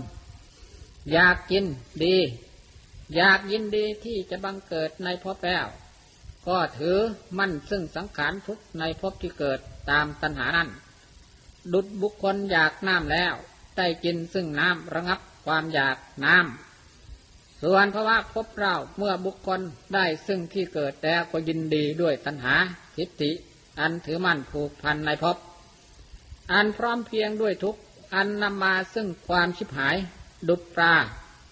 อยากกินดี อยากยินดีที่จะบังเกิดในภพแล้วก็ถือมั่นซึ่งสังขารทุกในภพที่เกิดตามตัณหานั้น ดุดบุคคลอยากน้ำแล้วได้กินซึ่งน้ำระงับความอยากน้ำส่วนภาวะพบเราเมื่อบุคคลได้ซึ่งที่เกิดแล้วก็ยินดีด้วยตัณหาทิฏฐิอันถือมั่นผูกพันในภพอันพร้อมเพียงด้วยทุกอันนำมาซึ่งความชิบหาย ดุดปลา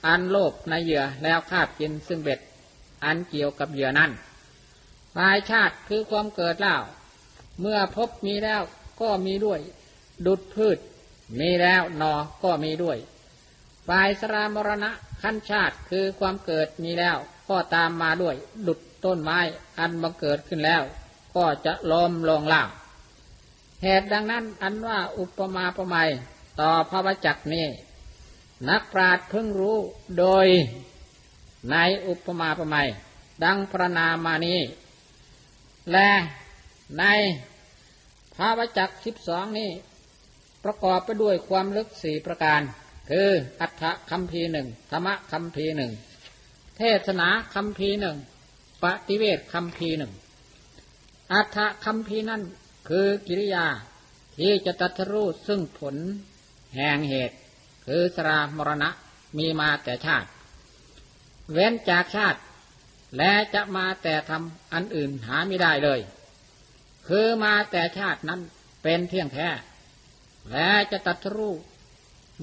อันโลภในเหยื่อแล้วคาบกินซึ่งเบ็ด อันเกี่ยวกับเหยื่อนั้นฝ่ายชาติคือความเกิดแล้วเมื่อพบมีแล้วก็มีด้วย ดุดพืช มีแล้วนอก็มีด้วยฝ่ายสรามรณะขั้นชาติคือความเกิดมีแล้วก็ตามมาด้วย ดุดต้นไม้อันบังเกิดขึ้นแล้ว ก็จะล้มลงล่างเหตุดังนั้นอันว่าอุปมาประไมยต่อพระวจักนี้ นักปราชญ์เพิ่งรู้โดยในอุปมาประไมยดังพระนามานี้ และในภาวจักสิบสองนี้ ประกอบไปด้วยความลึกสี่ประการ คืออัฏฐคัมภีหนึ่งธรรมคัมภีหนึ่งเทศนาคัมภีหนึ่งปฏิเวทคัมภีหนึ่งอัฏฐคัมภีนั่นคือกิริยาที่จะตัดรู้ซึ่งผลแห่งเหตุ คือสรามรณะมีมาแต่ชาติ เว้นจากชาติ และจะมาแต่ทำอันอื่นหาไม่ได้เลย คือมาแต่ชาตินั้นเป็นเที่ยงแท้ และจะตัดรู้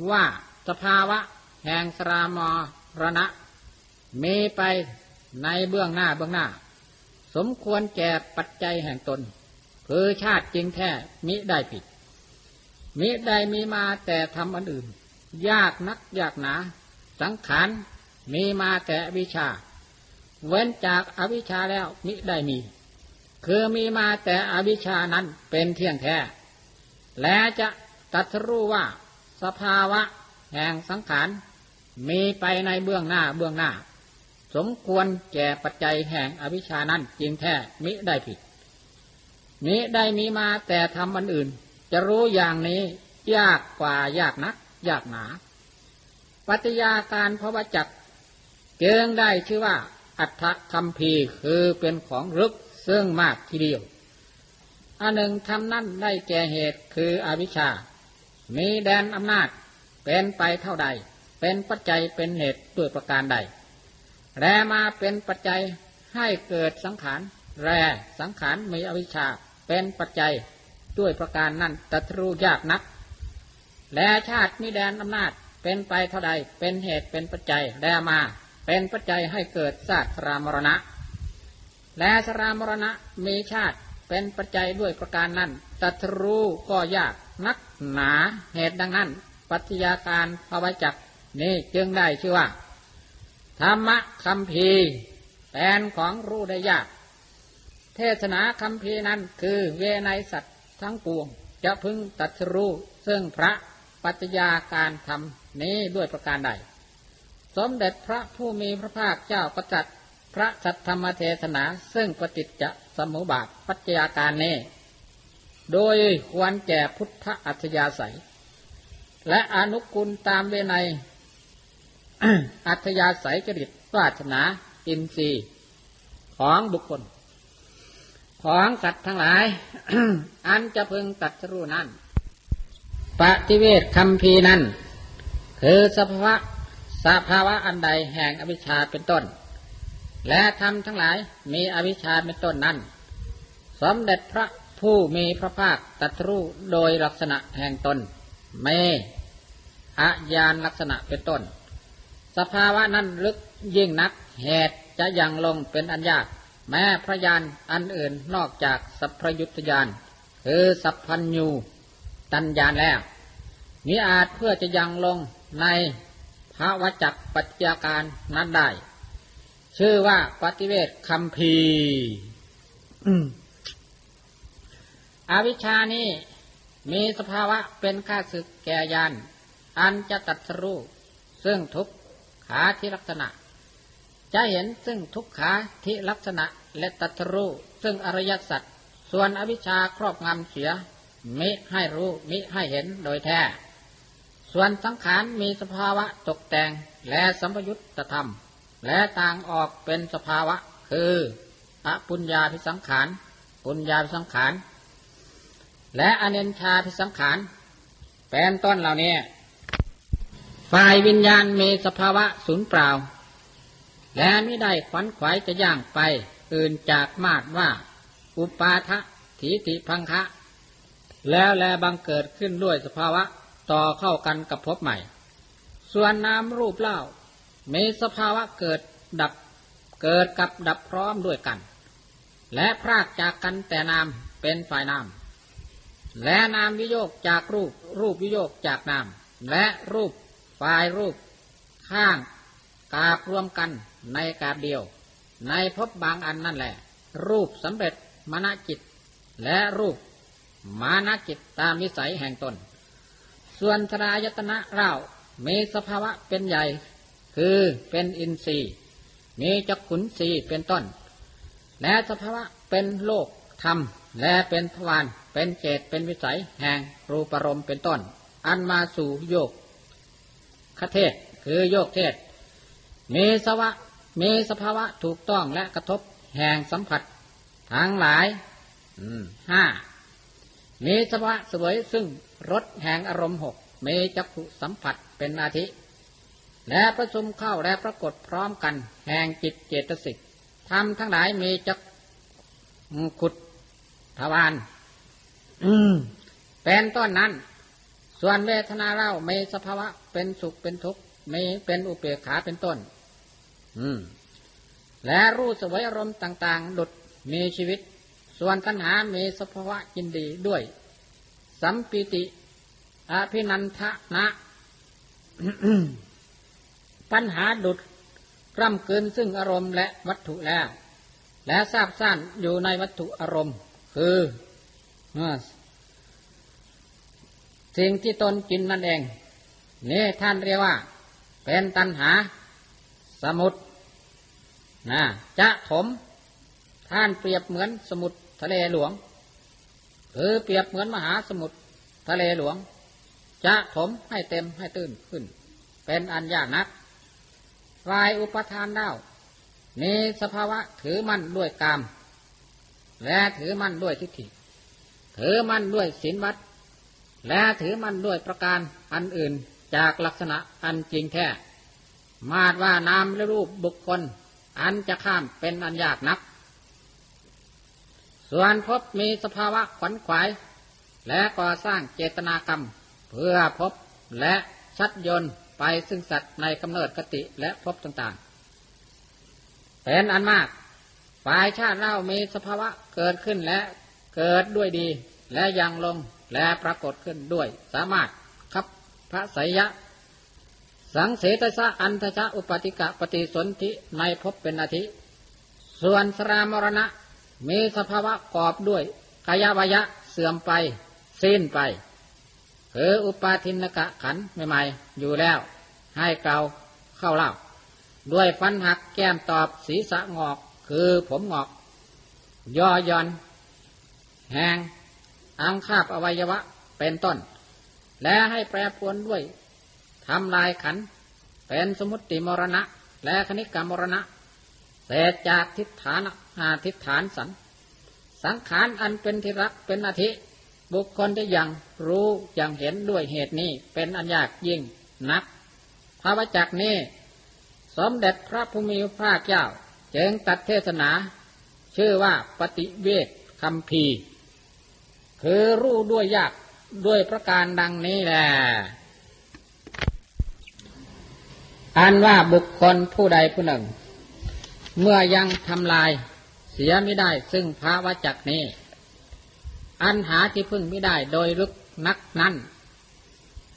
ว่าสภาวะแห่งสรามรณะ มีไปในเบื้องหน้าเบื้องหน้า สมควรแก่ปัจจัยแห่งตน คือชาติจริงแท้มิได้ผิด มิได้มีมาแต่ทำอันอื่น ยากนักยากหนา สังขารมีมาแต่วิชา เว้นจากอวิชชาแล้วมิได้มี คือมีมาแต่อวิชานั้นเป็นเที่ยงแท้และจะ ตัดรู้ว่า สภาวะ แห่งสังขาร มีไปในเบื้องหน้าเบื้องหน้า สมควรแก่ปัจจัยแห่งอวิชชานั้นจริงแท้มิได้ผิดมิได้มีมาแต่ทำอันอื่น จะรู้อย่างนี้ยากกว่ายากนัก ยากหนา ปัจยาการพระวจักเกิงได้ชื่อว่า อัฏฐคำพีคือเป็นของลึกซึ่งมากทีเดียวอันหนึ่งทำนั่นได้แก่เหตุคืออวิชชา มีแดนอำนาจเป็นไปเท่าใด เป็นปัจจัยเป็นเหตุด้วยประการใด แรมาเป็นปัจจัยให้เกิดสังขาร แรสังขารมีอวิชชาเป็นปัจจัยด้วยประการนั้นตัทรู้ยากนัก และชาติมีแดนอำนาจเป็นไปเท่าใด เป็นเหตุเป็นปัจจัยแรมาเป็นปัจจัยให้เกิดศาสรามรณะ และสรามรณะมีชาติเป็นปัจจัยด้วยประการนั้นตัทรู้ก็ยาก นักหนาเหตุดังนั้น ปัจจัยการภาวจักนี้จึงได้ชื่อว่า ธรรมะคำพีเป็นของรู้ได้ยาก เทศนาคำพีนั้นคือเวไนสัตว์ทั้งปวง จะพึงตัดรู้ซึ่งพระปัจจัยการทำนี้ด้วยประการใด สมเด็จพระผู้มีพระภาคเจ้าประจัดพระสัทธรรมเทศนาซึ่งปฏิจจสมุปบาทปัจจัยการนี้ โดยควรแก่พุทธอัจยาศัย และอนุกุลตามเวไนอัธยาศัยจริตปราชนาอินทรีย์ของบุคคล ของสัตว์ทั้งหลาย อันจะพึงตัดรู้นั้นปฏิเวทคำพีนั้น คือสภาวะสภาวะอันใดแห่งอวิชชาเป็นต้น และธรรมทั้งหลายมีอวิชชาเป็นต้นนั้น สมเด็จพระ ผู้มีพระภาคตรัสรู้โดยลักษณะแห่งตนเมอาญานลักษณะเป็นต้น สภาวะนั้นลึกยิ่งนักเหตุจะยังลงเป็นอันยาก แม้พระยานอันอื่นนอกจากสัพพยุตยานคือสัพพัญญูตัญญาณแล้วนี้อาจเพื่อจะยังลงในภาวจักปัจจาการนั้นได้ ชื่อว่าปฏิเวทคัมภี อวิชานี้มีสภาวะเป็นข้าศึกแก่ยานอันจะตัดสรู้ซึ่งทุกขาที่ลักษณะ จะเห็นซึ่งทุกขาที่ลักษณะและตัดสรู้ซึ่งอริยสัจส่วนอวิชชาครอบงำเสีย มิให้รู้มิให้เห็นโดยแท้ ส่วนสังขารมีสภาวะตกแต่งและสัมปยุตตธรรม และต่างออกเป็นสภาวะ คืออปุญญาพิสังขาร ปุญญาพิสังขาร และอเนนชาพิสังขารเป็นต้นเหล่านี้ฝ่ายวิญญาณมีสภาวะสูญเปล่า และไม่ได้ขวัญขวายจะย่างไป อื่นจากมาดว่า อุปาทะถีติพังคะ แล้วแลบังเกิดขึ้นด้วยสภาวะต่อเข้ากันกับพบใหม่ ส่วนนามรูปเล่ามีสภาวะเกิดดับเกิดกับดับพร้อมด้วยกัน และพรากจากกันแต่นามเป็นฝ่ายนาม และนามวิโยกจากรูป รูปวิโยกจากนาม และรูปฝ่ายรูป ข้างกาบรวมกันในกาบเดียว ในพบบางอันนั่นแหละ รูปสำเร็จมณจิต และรูปมานาจิตตามวิสัยแห่งตน ส่วนทรายตนะเล่ามีสภาวะเป็นใหญ่ คือเป็นอินทรีย์ มีจักขุนสีเป็นต้น และสภาวะเป็นโลกธรรม และเป็นทวารเป็นเจตเป็นวิสัย แห่งรูปรมเป็นต้น อันมาสู่โยกคเทศคือโยกเทศมีสวะมีสภาวะถูกต้องและกระทบแห่งสัมผัส ทั้งหลายห้ามีสภาวะสวยซึ่งรสแห่งอารมณ์หกมีจักขุสัมผัสเป็นอาทิ และประชุมเข้าและปรากฏพร้อมกัน แห่งจิตเจตสิกทำทั้งหลายมีจักขุด ทวารเป็นต้นนั้น ส่วนเวทนาเล่ามีสภาวะ เป็นสุขเป็นทุกข์มีเป็นอุเบกขาเป็นต้น อืม และรู้สวยอารมณ์ต่างๆดุดมีชีวิต ส่วนตัณหามีสภาวะยินดีด้วย สัมปิติอภินันทนะปัญหาดุดกล้ำเกินซึ่งอารมณ์และวัตถุแล้ว และทราบสั้นอยู่ในวัตถุอารมณ์ คือสิ่งที่ตนกินนั่นเอง นี่ท่านเรียกว่า เป็นตัณหา สมุดนะจะถม ท่านเปรียบเหมือนสมุทรทะเลหลวง หรือเปรียบเหมือนมหาสมุทรทะเลหลวง จะถมให้เต็มให้ตื้นขึ้น เป็นอันยากนักฝ่ายอุปทานดาวมีสภาวะถือมั่นด้วยกาม และถือมั่นด้วยทิฏฐิ ถือมั่นด้วยศีลวัด และถือมั่นด้วยประการอันอื่นจากลักษณะอันจริงแท้ มาดว่านามและรูปบุคคล อันจะข้ามเป็นอันยากนัก ส่วนพบมีสภาวะขวัญขวาย และก่อสร้างเจตนากรรม เพื่อพบและชัดยนไปซึ่งสัตว์ในกำเนิดกติและพบต่างๆ เป็นอันมาก ฝ่ายชาติเล่ามีสภาวะเกิดขึ้นและเกิดด้วยดี และยังลงและปรากฏขึ้นด้วย สามารถครับพระสยะ สังเสตสะอันทะอุปติกะปฏิสนธิในภพเป็นอาทิ ส่วนสรามรณะมีสภาวะกอบด้วยกายวายะเสื่อมไป สิ้นไปคืออุปาทินกะขันใหม่ๆ อยู่แล้ว ให้เกาเข้าเล่า ด้วยฟันหักแก้มตอบศีรษะงอก คือผมงอก ยอยอน แหงอังคาบอวัยวะเป็นต้น และให้แปรปรวนด้วยทำลายขัน เป็นสมุติมรณะ และคณิกามรณะเศษจากทิฏฐานอาทิฏฐานสัน สังขารอันเป็นที่รักเป็นอาทิ บุคคลที่ยังรู้ยังเห็นด้วยเหตุนี้เป็นอันยากยิ่งนัก ภาวจักนี้ สมเด็จพระภูมิพระเจ้า จึงตัดเทศนา ชื่อว่าปฏิเวทคำพีคือรู้ด้วยยากด้วยประการดังนี้แหละอันว่าบุคคลผู้ใดผู้หนึ่ง เมื่อยังทำลายเสียไม่ได้ซึ่งภาวะจักนี้ อันหาที่พึ่งไม่ได้โดยลึกนักนั้น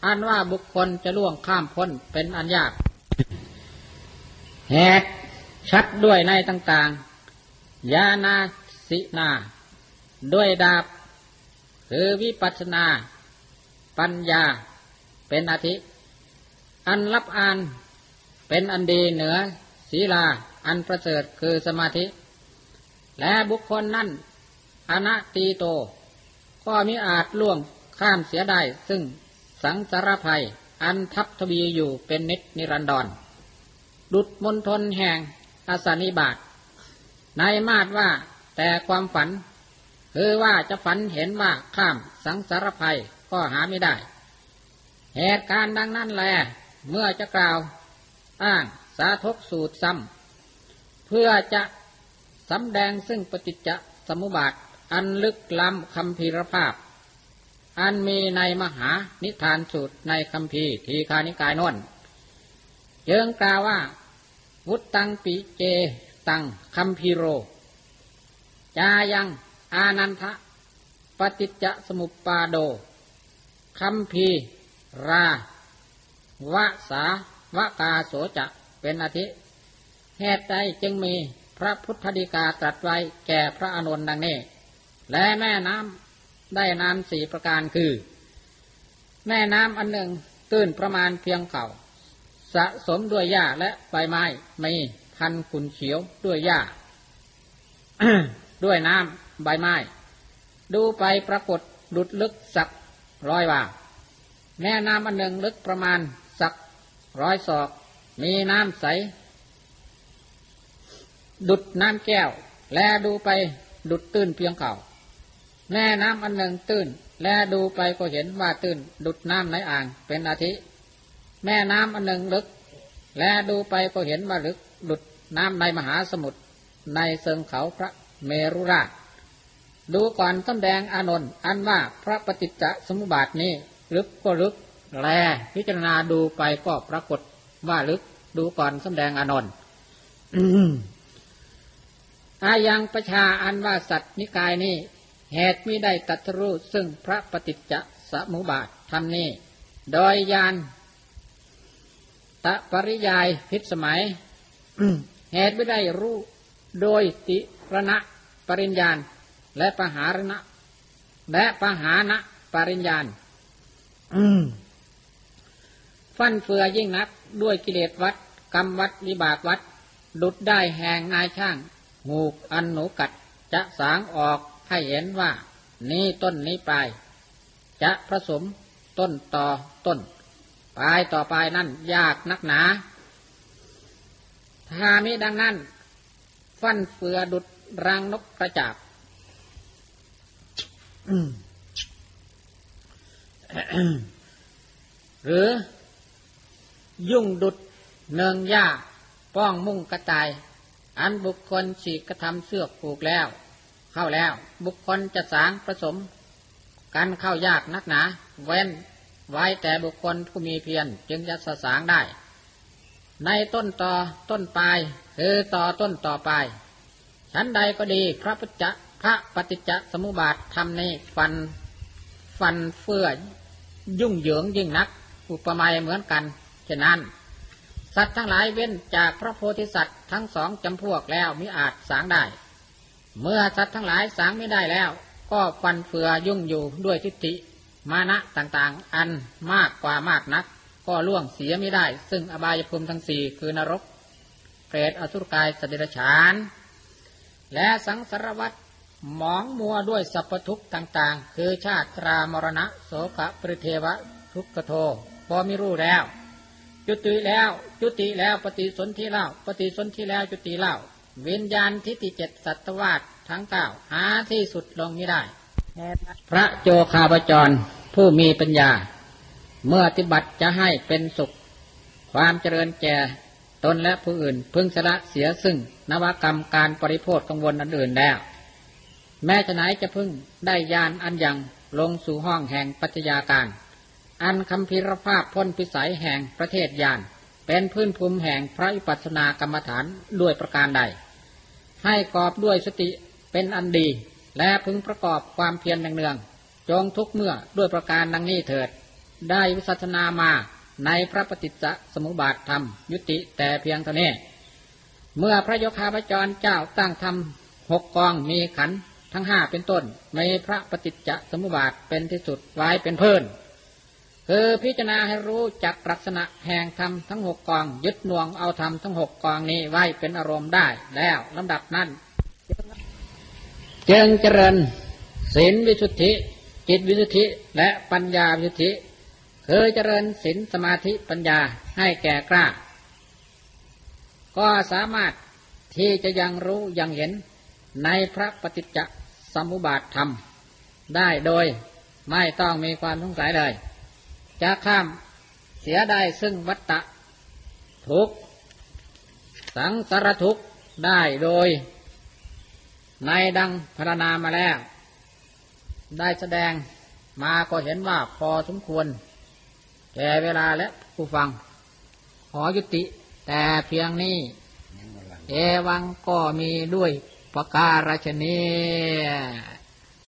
อันว่าบุคคลจะล่วงข้ามพ้นเป็นอันยากแหก ชัดด้วยในต่างๆ ยานาสินา ด้วยดาบ คือวิปัสนา ปัญญา เป็นอาทิ อันรับอ่านเป็นอันดีเหนือศีลา อันประเสริฐคือสมาธิ และบุคคลนั้นอนัตีโต ก็มิอาจล่วงข้ามเสียได้ ซึ่งสังสารภัย อันทับทวีอยู่เป็นนิจนิรันดรดุดมนทนแห่ง อาสานิบาตในมาดว่าแต่ความฝัน คือว่าจะฝันเห็นว่าข้ามสังสารภัยก็หาไม่ได้ เหตุการณ์ดังนั้นแล เมื่อจะกล่าว อ้างสาธกสูตรซ้ำเพื่อจะสำแดงซึ่งปฏิจจสมุปบาทอันลึกล้ำคำพีรภาพ อันมีในมหานิทานสูตรในคำพีทีคานิกายนวนเยิงกล่าวว่า วุตตังปิเจตังคำพีโร จายังอานันทะ ปฏิจจสมุปปาโดคำพีราวะสาวกาโสจะเป็นอาทิเหตุใดจึงมีพระพุทธดีกาตรัสไว้แก่พระอนุนดังนี้ และแม่น้ำได้น้ำสี่ประการคือ แม่น้ำอันหนึ่งตื้นประมาณเพียงเข่า สะสมด้วยหญ้าและใบไม้มีพันขุนเขียวด้วยหญ้า ด้วยน้ำใบไม้ ดูไปปรากฏดุดลึกสักร้อยว่า แม่น้ำอันหนึ่งลึกประมาณสักร้อยศอก มีน้ำใส ดุดน้ำแก้ว แลดูไปดุดตื้นเพียงเข่าแม่น้ำอันหนึ่งตื้น แลดูไปก็เห็นว่าตื้น ดุดน้ำในอ่างเป็นอาทิ แม่น้ำอันหนึ่งลึก และดูไปก็เห็นว่าลึกดุดน้ำในมหาสมุทรในเซิงเขาพระเมรุราช ดูก่อนสำแดงอานนท์อันว่าพระปฏิจจสมุปบาทนี้ ลึกก็ลึกแลพิจารณาดูไปก็ปรากฏว่าลึก ดูก่อนสำแดงอานนท์อายังประชาอันว่าสัตว์นิกายนี้เหตุมิได้ตัทรู้ซึ่งพระปฏิจจสมุปบาททำนี้ โดยยาน ตะปริยายพิสมัยเหตุไม่ได้รู้โดยติรณะปริญญาณ และปหารณะ และปหานะปริญญาณฟันเฟือยิ่งนักด้วยกิเลสวัดกรรมวัดวิบากวัดดุดได้แหงนายช่างหูกอันหนูกัด จะสางออกให้เห็นว่า นี้ต้นนี้ปลาย จะผสมต้นต่อต้น ปลายต่อปลายนั่นยากนักหนา ถ้ามิดังนั้น ฟันเฟือดุดรังนกกระจาบหรือ ยุ่งดุดเนืองหญ้าป้องมุ่งกระต่าย อันบุคคลฉีกกระทำเสือกผูกแล้ว เข้าแล้ว บุคคลจะสางผสม กันเข้ายากนักหนา เว้น ไว้แต่บุคคลผู้มีเพียรจึงจะสสางได้ ในต้นต่อต้นปลายคือต่อต้นต่อปลายชั้นใดก็ดีพระพุทธพระปฏิจจสมุปบาททำในฟันฟันเฟื่อยุ่งเหยิงยิ่งนัก อุปมาเหมือนกันฉะนั้น สัตว์ทั้งหลายเว้นจากพระโพธิสัตว์ทั้งสองจำพวกแล้วมิอาจสางได้ เมื่อสัตว์ทั้งหลายสางไม่ได้แล้ว ก็ฟันเฟือยุ่งอยู่ด้วยทิฏฐิ มานะต่างๆ อันมากกว่ามากนัก ก็ล่วงเสียไม่ได้ ซึ่งอบายภูมิทั้งสี่คือนรกเปรตอสุรกายสติรฉาน และสังสารวัตรหมองมัวด้วยสัพพทุกข์ต่างๆ คือชาติรามรณะโสกปริเทวะทุกขโทพอไม่รู้แล้ว จุติแล้วจุติแล้วปฏิสนธิเล่าปฏิสนธิแล้วจุติเล่าวิญญาณทิฏฐิเจ็ดสัตวาสทั้งเก้าหาที่สุดลงไม่ได้ พระโจคาบจรผู้มีปัญญา เมื่อปฏิบัติจะให้เป็นสุข ความเจริญแก่ตนและผู้อื่นพึงสละเสียซึ่งนวกรรมการปริโภทกังวลอันอื่นแล้ว แม้จะไหนจะพึ่งได้ยานอันยังลงสู่ห้องแห่งปัจจัยาการ อันคำพิรภาพพ้นพิสัยแห่งประเทศยานเป็นพื้นภูมิแห่งพระวิปัสสนากรรมฐานด้วยประการใด ให้กอบด้วยสติเป็นอันดี และพึงประกอบความเพียรเนืองๆจงทุกเมื่อด้วยประการดังนี้เถิด ได้วิสัชนามาในพระปฏิจจสมุปบาทธรรม ยุติแต่เพียงเท่านี้ เมื่อพระโยคาพจรเจ้าตั้งธรรมหกกองมีขันทั้งห้าเป็นต้นในพระปฏิจจสมุปบาทเป็นที่สุดไว้เป็นเพื่อนคือพิจารณาให้รู้จักลักษณะแห่งธรรมทั้งหกกอง ยึดน่วงเอาธรรมทั้งหกกองนี้ไว้เป็นอารมณ์ได้ แล้วลำดับนั้น จึงเจริญศีลวิสุทธิ จิตวิสุทธิและปัญญาวิสุทธิคือเจริญศีลสมาธิปัญญาให้แก่กล้า ก็สามารถที่จะยังรู้ยังเห็นในพระปฏิจจสมุปบาทธรรม ได้โดยไม่ต้องมีความสงสัยเลย จะข้ามเสียได้ซึ่งวัตตะทุกสังสารทุกได้โดย ในดังพรรณนามาแล้ว ได้แสดงมาก็เห็นว่าพอสมควร แก่เวลาและผู้ฟัง ขอยุติ แต่เพียงนี้ เอวังก็มีด้วยประการชนี